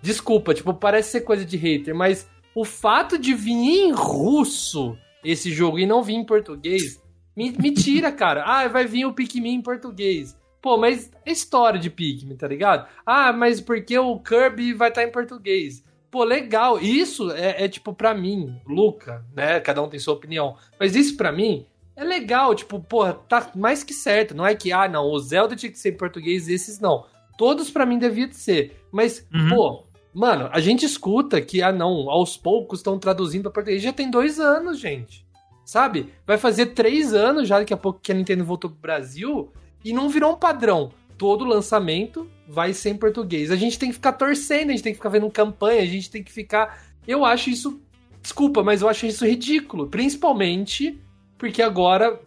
Desculpa, tipo, parece ser coisa de hater, mas o fato de vir em russo esse jogo e não vir em português, me, me tira, cara. Ah, vai vir o Pikmin em português. Pô, mas é história de Pikmin, tá ligado? Ah, mas porque o Kirby vai estar em português. Pô, legal. Isso é, é tipo, pra mim, Luca, né? Cada um tem sua opinião. Mas isso pra mim é legal. Tipo, porra, tá mais que certo. Não é que, ah, não, o Zelda tinha que ser em português, esses não. Todos pra mim deviam ser. Mas, Uhum. pô, mano, a gente escuta que, ah, não, aos poucos estão traduzindo pra português. Já tem dois anos, gente. Sabe? Vai fazer três anos já daqui a pouco que a Nintendo voltou pro Brasil e não virou um padrão. Todo lançamento vai ser em português. A gente tem que ficar torcendo, a gente tem que ficar vendo campanha, a gente tem que ficar. Eu acho isso. Desculpa, mas eu acho isso ridículo. Principalmente porque agora.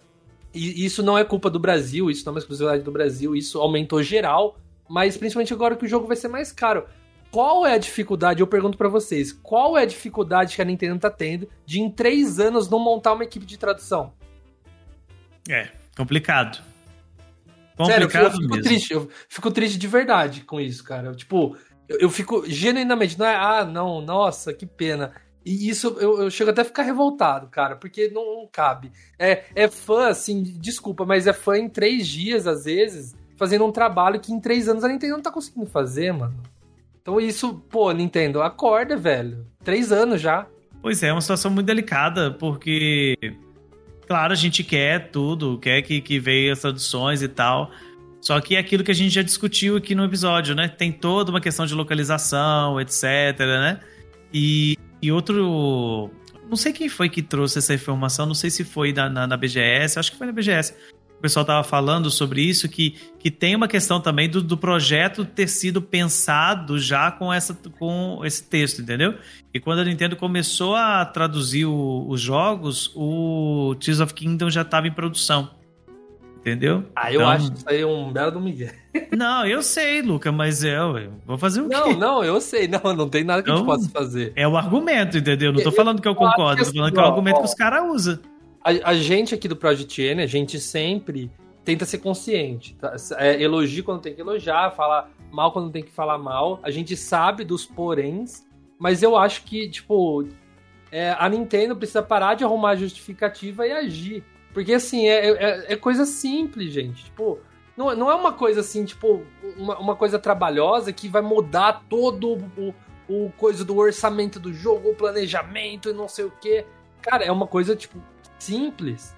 E isso não é culpa do Brasil, isso não é uma exclusividade do Brasil, isso aumentou geral. Mas principalmente agora que o jogo vai ser mais caro. Qual é a dificuldade? Eu pergunto pra vocês. Qual é a dificuldade que a Nintendo tá tendo de em três anos não montar uma equipe de tradução? É, complicado. Sério, eu fico, mesmo. triste. Eu fico triste de verdade com isso, cara. Eu, tipo, eu, eu fico genuinamente, não é, ah, não, nossa, que pena. E isso eu, eu chego até a ficar revoltado, cara, porque não, não cabe. É, é fã, assim, desculpa, mas é fã em três dias, às vezes, fazendo um trabalho que em três anos a Nintendo não tá conseguindo fazer, mano. Então isso, pô, Nintendo, acorda, velho. Três anos já. Pois é, é uma situação muito delicada, porque, claro, a gente quer tudo, quer que, que veja as traduções e tal. Só que é aquilo que a gente já discutiu aqui no episódio, né? Tem toda uma questão de localização, etc, né? E, e outro. Não sei quem foi que trouxe essa informação, não sei se foi na, na, na BGS, acho que foi na BGS. O pessoal tava falando sobre isso, que, que tem uma questão também do, do projeto ter sido pensado já com, essa, com esse texto, entendeu? E quando a Nintendo começou a traduzir o- os jogos, o Tears of Kingdom já estava em produção. Entendeu? Ah, eu Então- acho isso aí um belo do Miguel. Não, eu sei, Luca, mas eu, eu vou fazer o Não, quê? não, eu sei. Não, não tem nada que a gente Não. possa fazer. É o argumento, entendeu? Não tô falando que eu concordo, que tô falando assim, que é o argumento que os caras usam. A, a gente aqui do Project N, a gente sempre tenta ser consciente. Tá? É, quando tem que elogiar, falar mal quando tem que falar mal. A gente sabe dos poréns, mas eu acho que, tipo, é, a Nintendo precisa parar de arrumar a justificativa e agir. Porque, assim, é, é- é coisa simples, gente. Tipo, não, não é uma coisa assim, tipo, uma, uma coisa trabalhosa que vai mudar todo o, o coisa do orçamento do jogo, o planejamento e não sei o quê. Cara, é uma coisa, tipo, simples.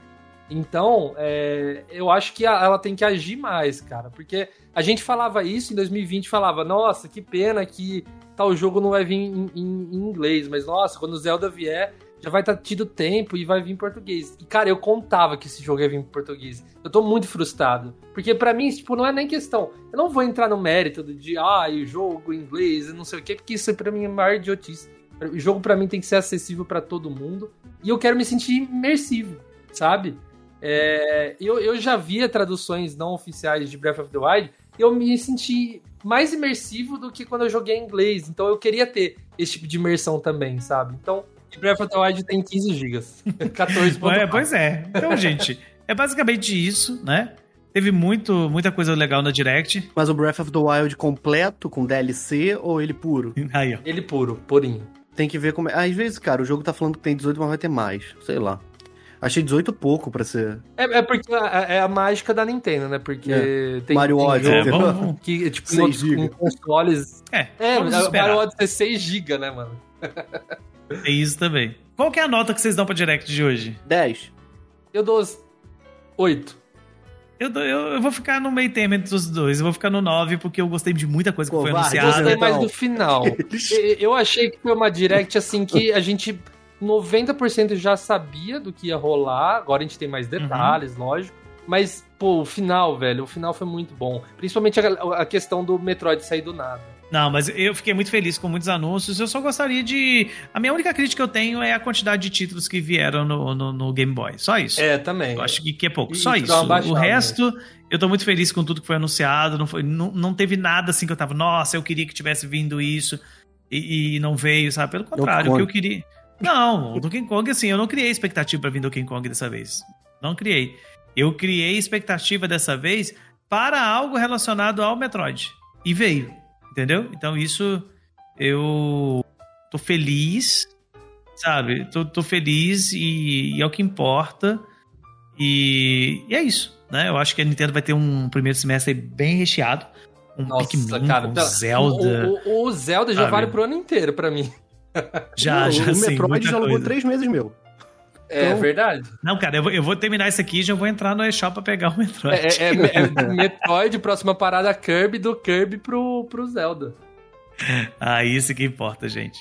Então, é, eu acho que ela tem que agir mais, cara. Porque a gente falava isso em 2020, falava, nossa, que pena que tal jogo não vai vir em, em- em inglês. Mas, nossa, quando o Zelda vier, já vai estar tido tempo e vai vir em português. E, cara, eu contava que esse jogo ia vir em português. Eu tô muito frustrado. Porque pra mim, tipo, não é nem questão. Eu não vou entrar no mérito de, ah, o jogo em inglês, não sei o quê, porque isso pra mim é maior idiotice. O jogo pra mim tem que ser acessível pra todo mundo. E eu quero me sentir imersivo, sabe? É, eu, eu já via traduções não oficiais de Breath of the Wild e eu me senti mais imersivo do que quando eu joguei em inglês. Então eu queria ter esse tipo de imersão também, sabe? Então, e Breath of the Wild tem 15 gigas. 14 É, pois é. Então, gente, é basicamente isso, né? Teve muito, muita coisa legal na Direct. Mas o Breath of the Wild completo, com DLC, ou ele puro? Aí, ó. Ele puro, purinho. Tem que ver como é. Às vezes, cara, o jogo tá falando que tem 18, mas vai ter mais. Sei lá. Achei 18 pouco pra ser. É, é porque é, é a mágica da Nintendo, né? Porque tem, Mario Odyssey, É, vamos, que, tipo, em, 6 outros, em consoles... é, É. Mario Odyssey é 6 GB, né, mano? É isso também. Qual que é a nota que vocês dão pra Direct de hoje? 10. Eu dou os 8. Eu, eu, eu vou ficar no meio termo entre os dois. Eu vou ficar no 9, porque eu gostei de muita coisa que foi anunciada. Gostei então. mais do final. E- Eu achei que foi uma direct assim que a gente 90% já sabia do que ia rolar. Agora a gente tem mais detalhes, lógico. Mas, pô, o final, velho, o final foi muito bom. Principalmente a, a questão do Metroid sair do nada. Não, mas eu fiquei muito feliz com muitos anúncios. Eu só gostaria de. A minha única crítica que eu tenho é a quantidade de títulos que vieram no, no, no Game Boy. Só isso. É, também. Eu acho que, é pouco. E- Só e isso. baixada, o resto, eu tô muito feliz com tudo que foi anunciado. Não, foi, não, não teve nada assim que eu tava, nossa, eu queria que tivesse vindo isso e, e não veio, sabe? Pelo contrário, o que eu queria. Não, o Donkey Kong, assim, eu não criei expectativa pra vir Donkey Kong dessa vez. Não criei. Eu criei expectativa dessa vez para algo relacionado ao Metroid. E veio. Entendeu? Então isso eu tô feliz, sabe? Tô, tô feliz e, e é o que importa. E, e é isso, né? Eu acho que a Nintendo vai ter um primeiro semestre bem recheado. Um Nossa, Pikmin, cara. um tá- Zelda. O, o- o Zelda já sabe? vale pro ano inteiro pra mim. Já, Não, já o sim, Metroid muita já alugou coisa. três meses meu. É Então- verdade. Não, cara, eu vou, eu vou terminar isso aqui e já vou entrar no eShop pra pegar o Metroid. É, é- é- é Metroid, próxima parada Kirby, do Kirby pro, pro Zelda. Ah, isso que importa, gente.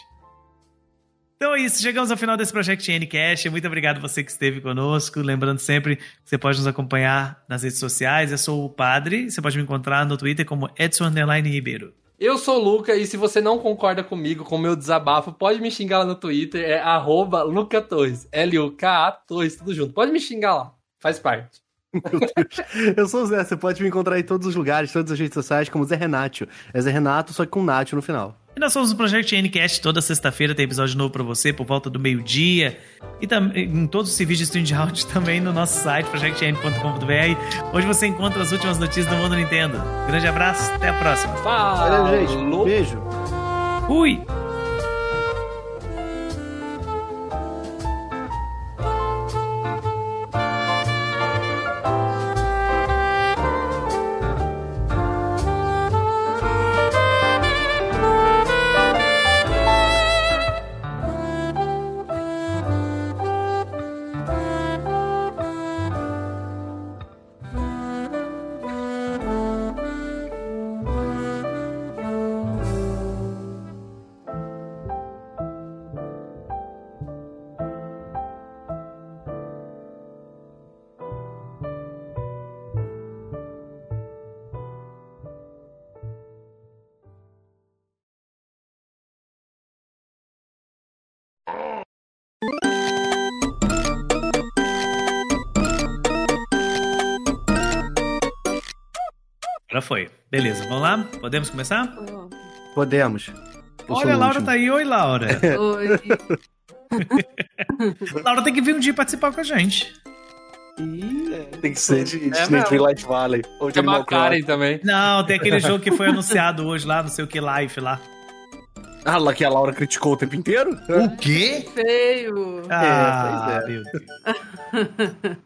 Então é isso, chegamos ao final desse Project Ncast. Muito obrigado você que esteve conosco. Lembrando sempre que você pode nos acompanhar nas redes sociais. Eu sou o Padre. Você pode me encontrar no Twitter como Edson Ribeiro. Eu sou o Luca e se você não concorda comigo, com o meu desabafo, pode me xingar lá no Twitter, é arroba Luca Torres, L-U-K-A Torres, tudo junto. Pode me xingar lá, faz parte. Eu sou o Zé, você pode me encontrar em todos os lugares, todas as redes sociais, como Zé Renato. É Zé Renato, só que com Nacho no final. E nós somos o Project Ncast. Toda sexta-feira tem episódio novo pra você por volta do meio-dia. E também em todos os serviços de stream de áudio também no nosso site, projectn.com.br, onde você encontra as últimas notícias do mundo Nintendo. Grande abraço, até a próxima. Fala, Valeu, gente. Beijo. Fui! Foi. Beleza, vamos lá? Podemos começar? Podemos. Eu Olha, a Laura último. tá aí. Oi, Laura. Oi. Laura tem que vir um dia participar com a gente. Tem que ser de, de É Snake mesmo. Twilight Valley. Ou de Animal. Karen também. Não, tem aquele jogo que foi anunciado hoje lá, não sei o que, live lá. Ah, lá que a Laura criticou o tempo inteiro? O quê? Feio. Ah, pois é. meu Deus.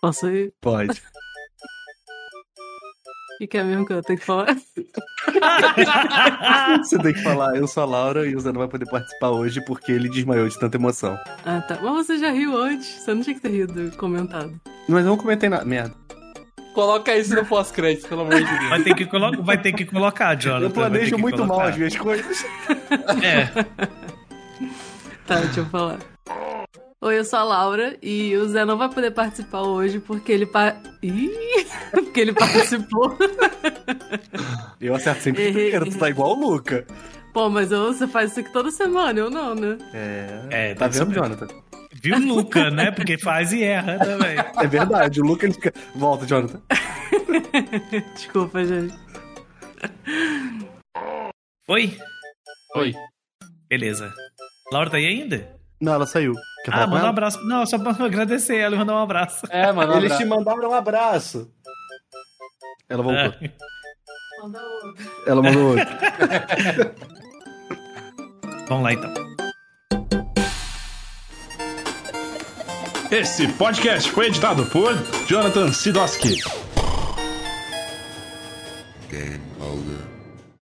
Posso ir? Pode. O que, que é mesmo que eu tenho que falar? Você tem que falar, eu sou a Laura e o Zé não vai poder participar hoje porque ele desmaiou de tanta emoção. Ah, tá. Mas você já riu antes. Você não tinha que ter rido comentado. Mas eu não comentei nada. Merda. Coloca isso no pós-crédito, pelo amor de Deus. Vai ter que, colo vai ter que colocar, Jonathan. Eu planejo muito mal colocar. as minhas coisas. É. Tá, deixa eu falar. Oi, eu sou a Laura e o Zé não vai poder participar hoje porque ele pa... Ih, porque ele participou. Eu acerto sempre de primeiro, tu tá igual o Luca. Pô, mas eu- você faz isso aqui toda semana, eu não, né? É. É, Tá vendo, Jonathan? Viu o Luca, né? Porque faz e erra também. É verdade, o Luca ele fica. Volta, Jonathan. Desculpa, gente. Foi? Oi. Beleza. Laura tá aí ainda? Não, ela saiu. Quer Ah, manda um abraço. Não, só pra agradecer ela e mandar um abraço. É, mano. um Eles te abraço. mandaram um abraço. Ela voltou. É. Manda outro. Ela mandou outro. Vamos lá então. Esse podcast foi editado por Jonathan Sidoski. Game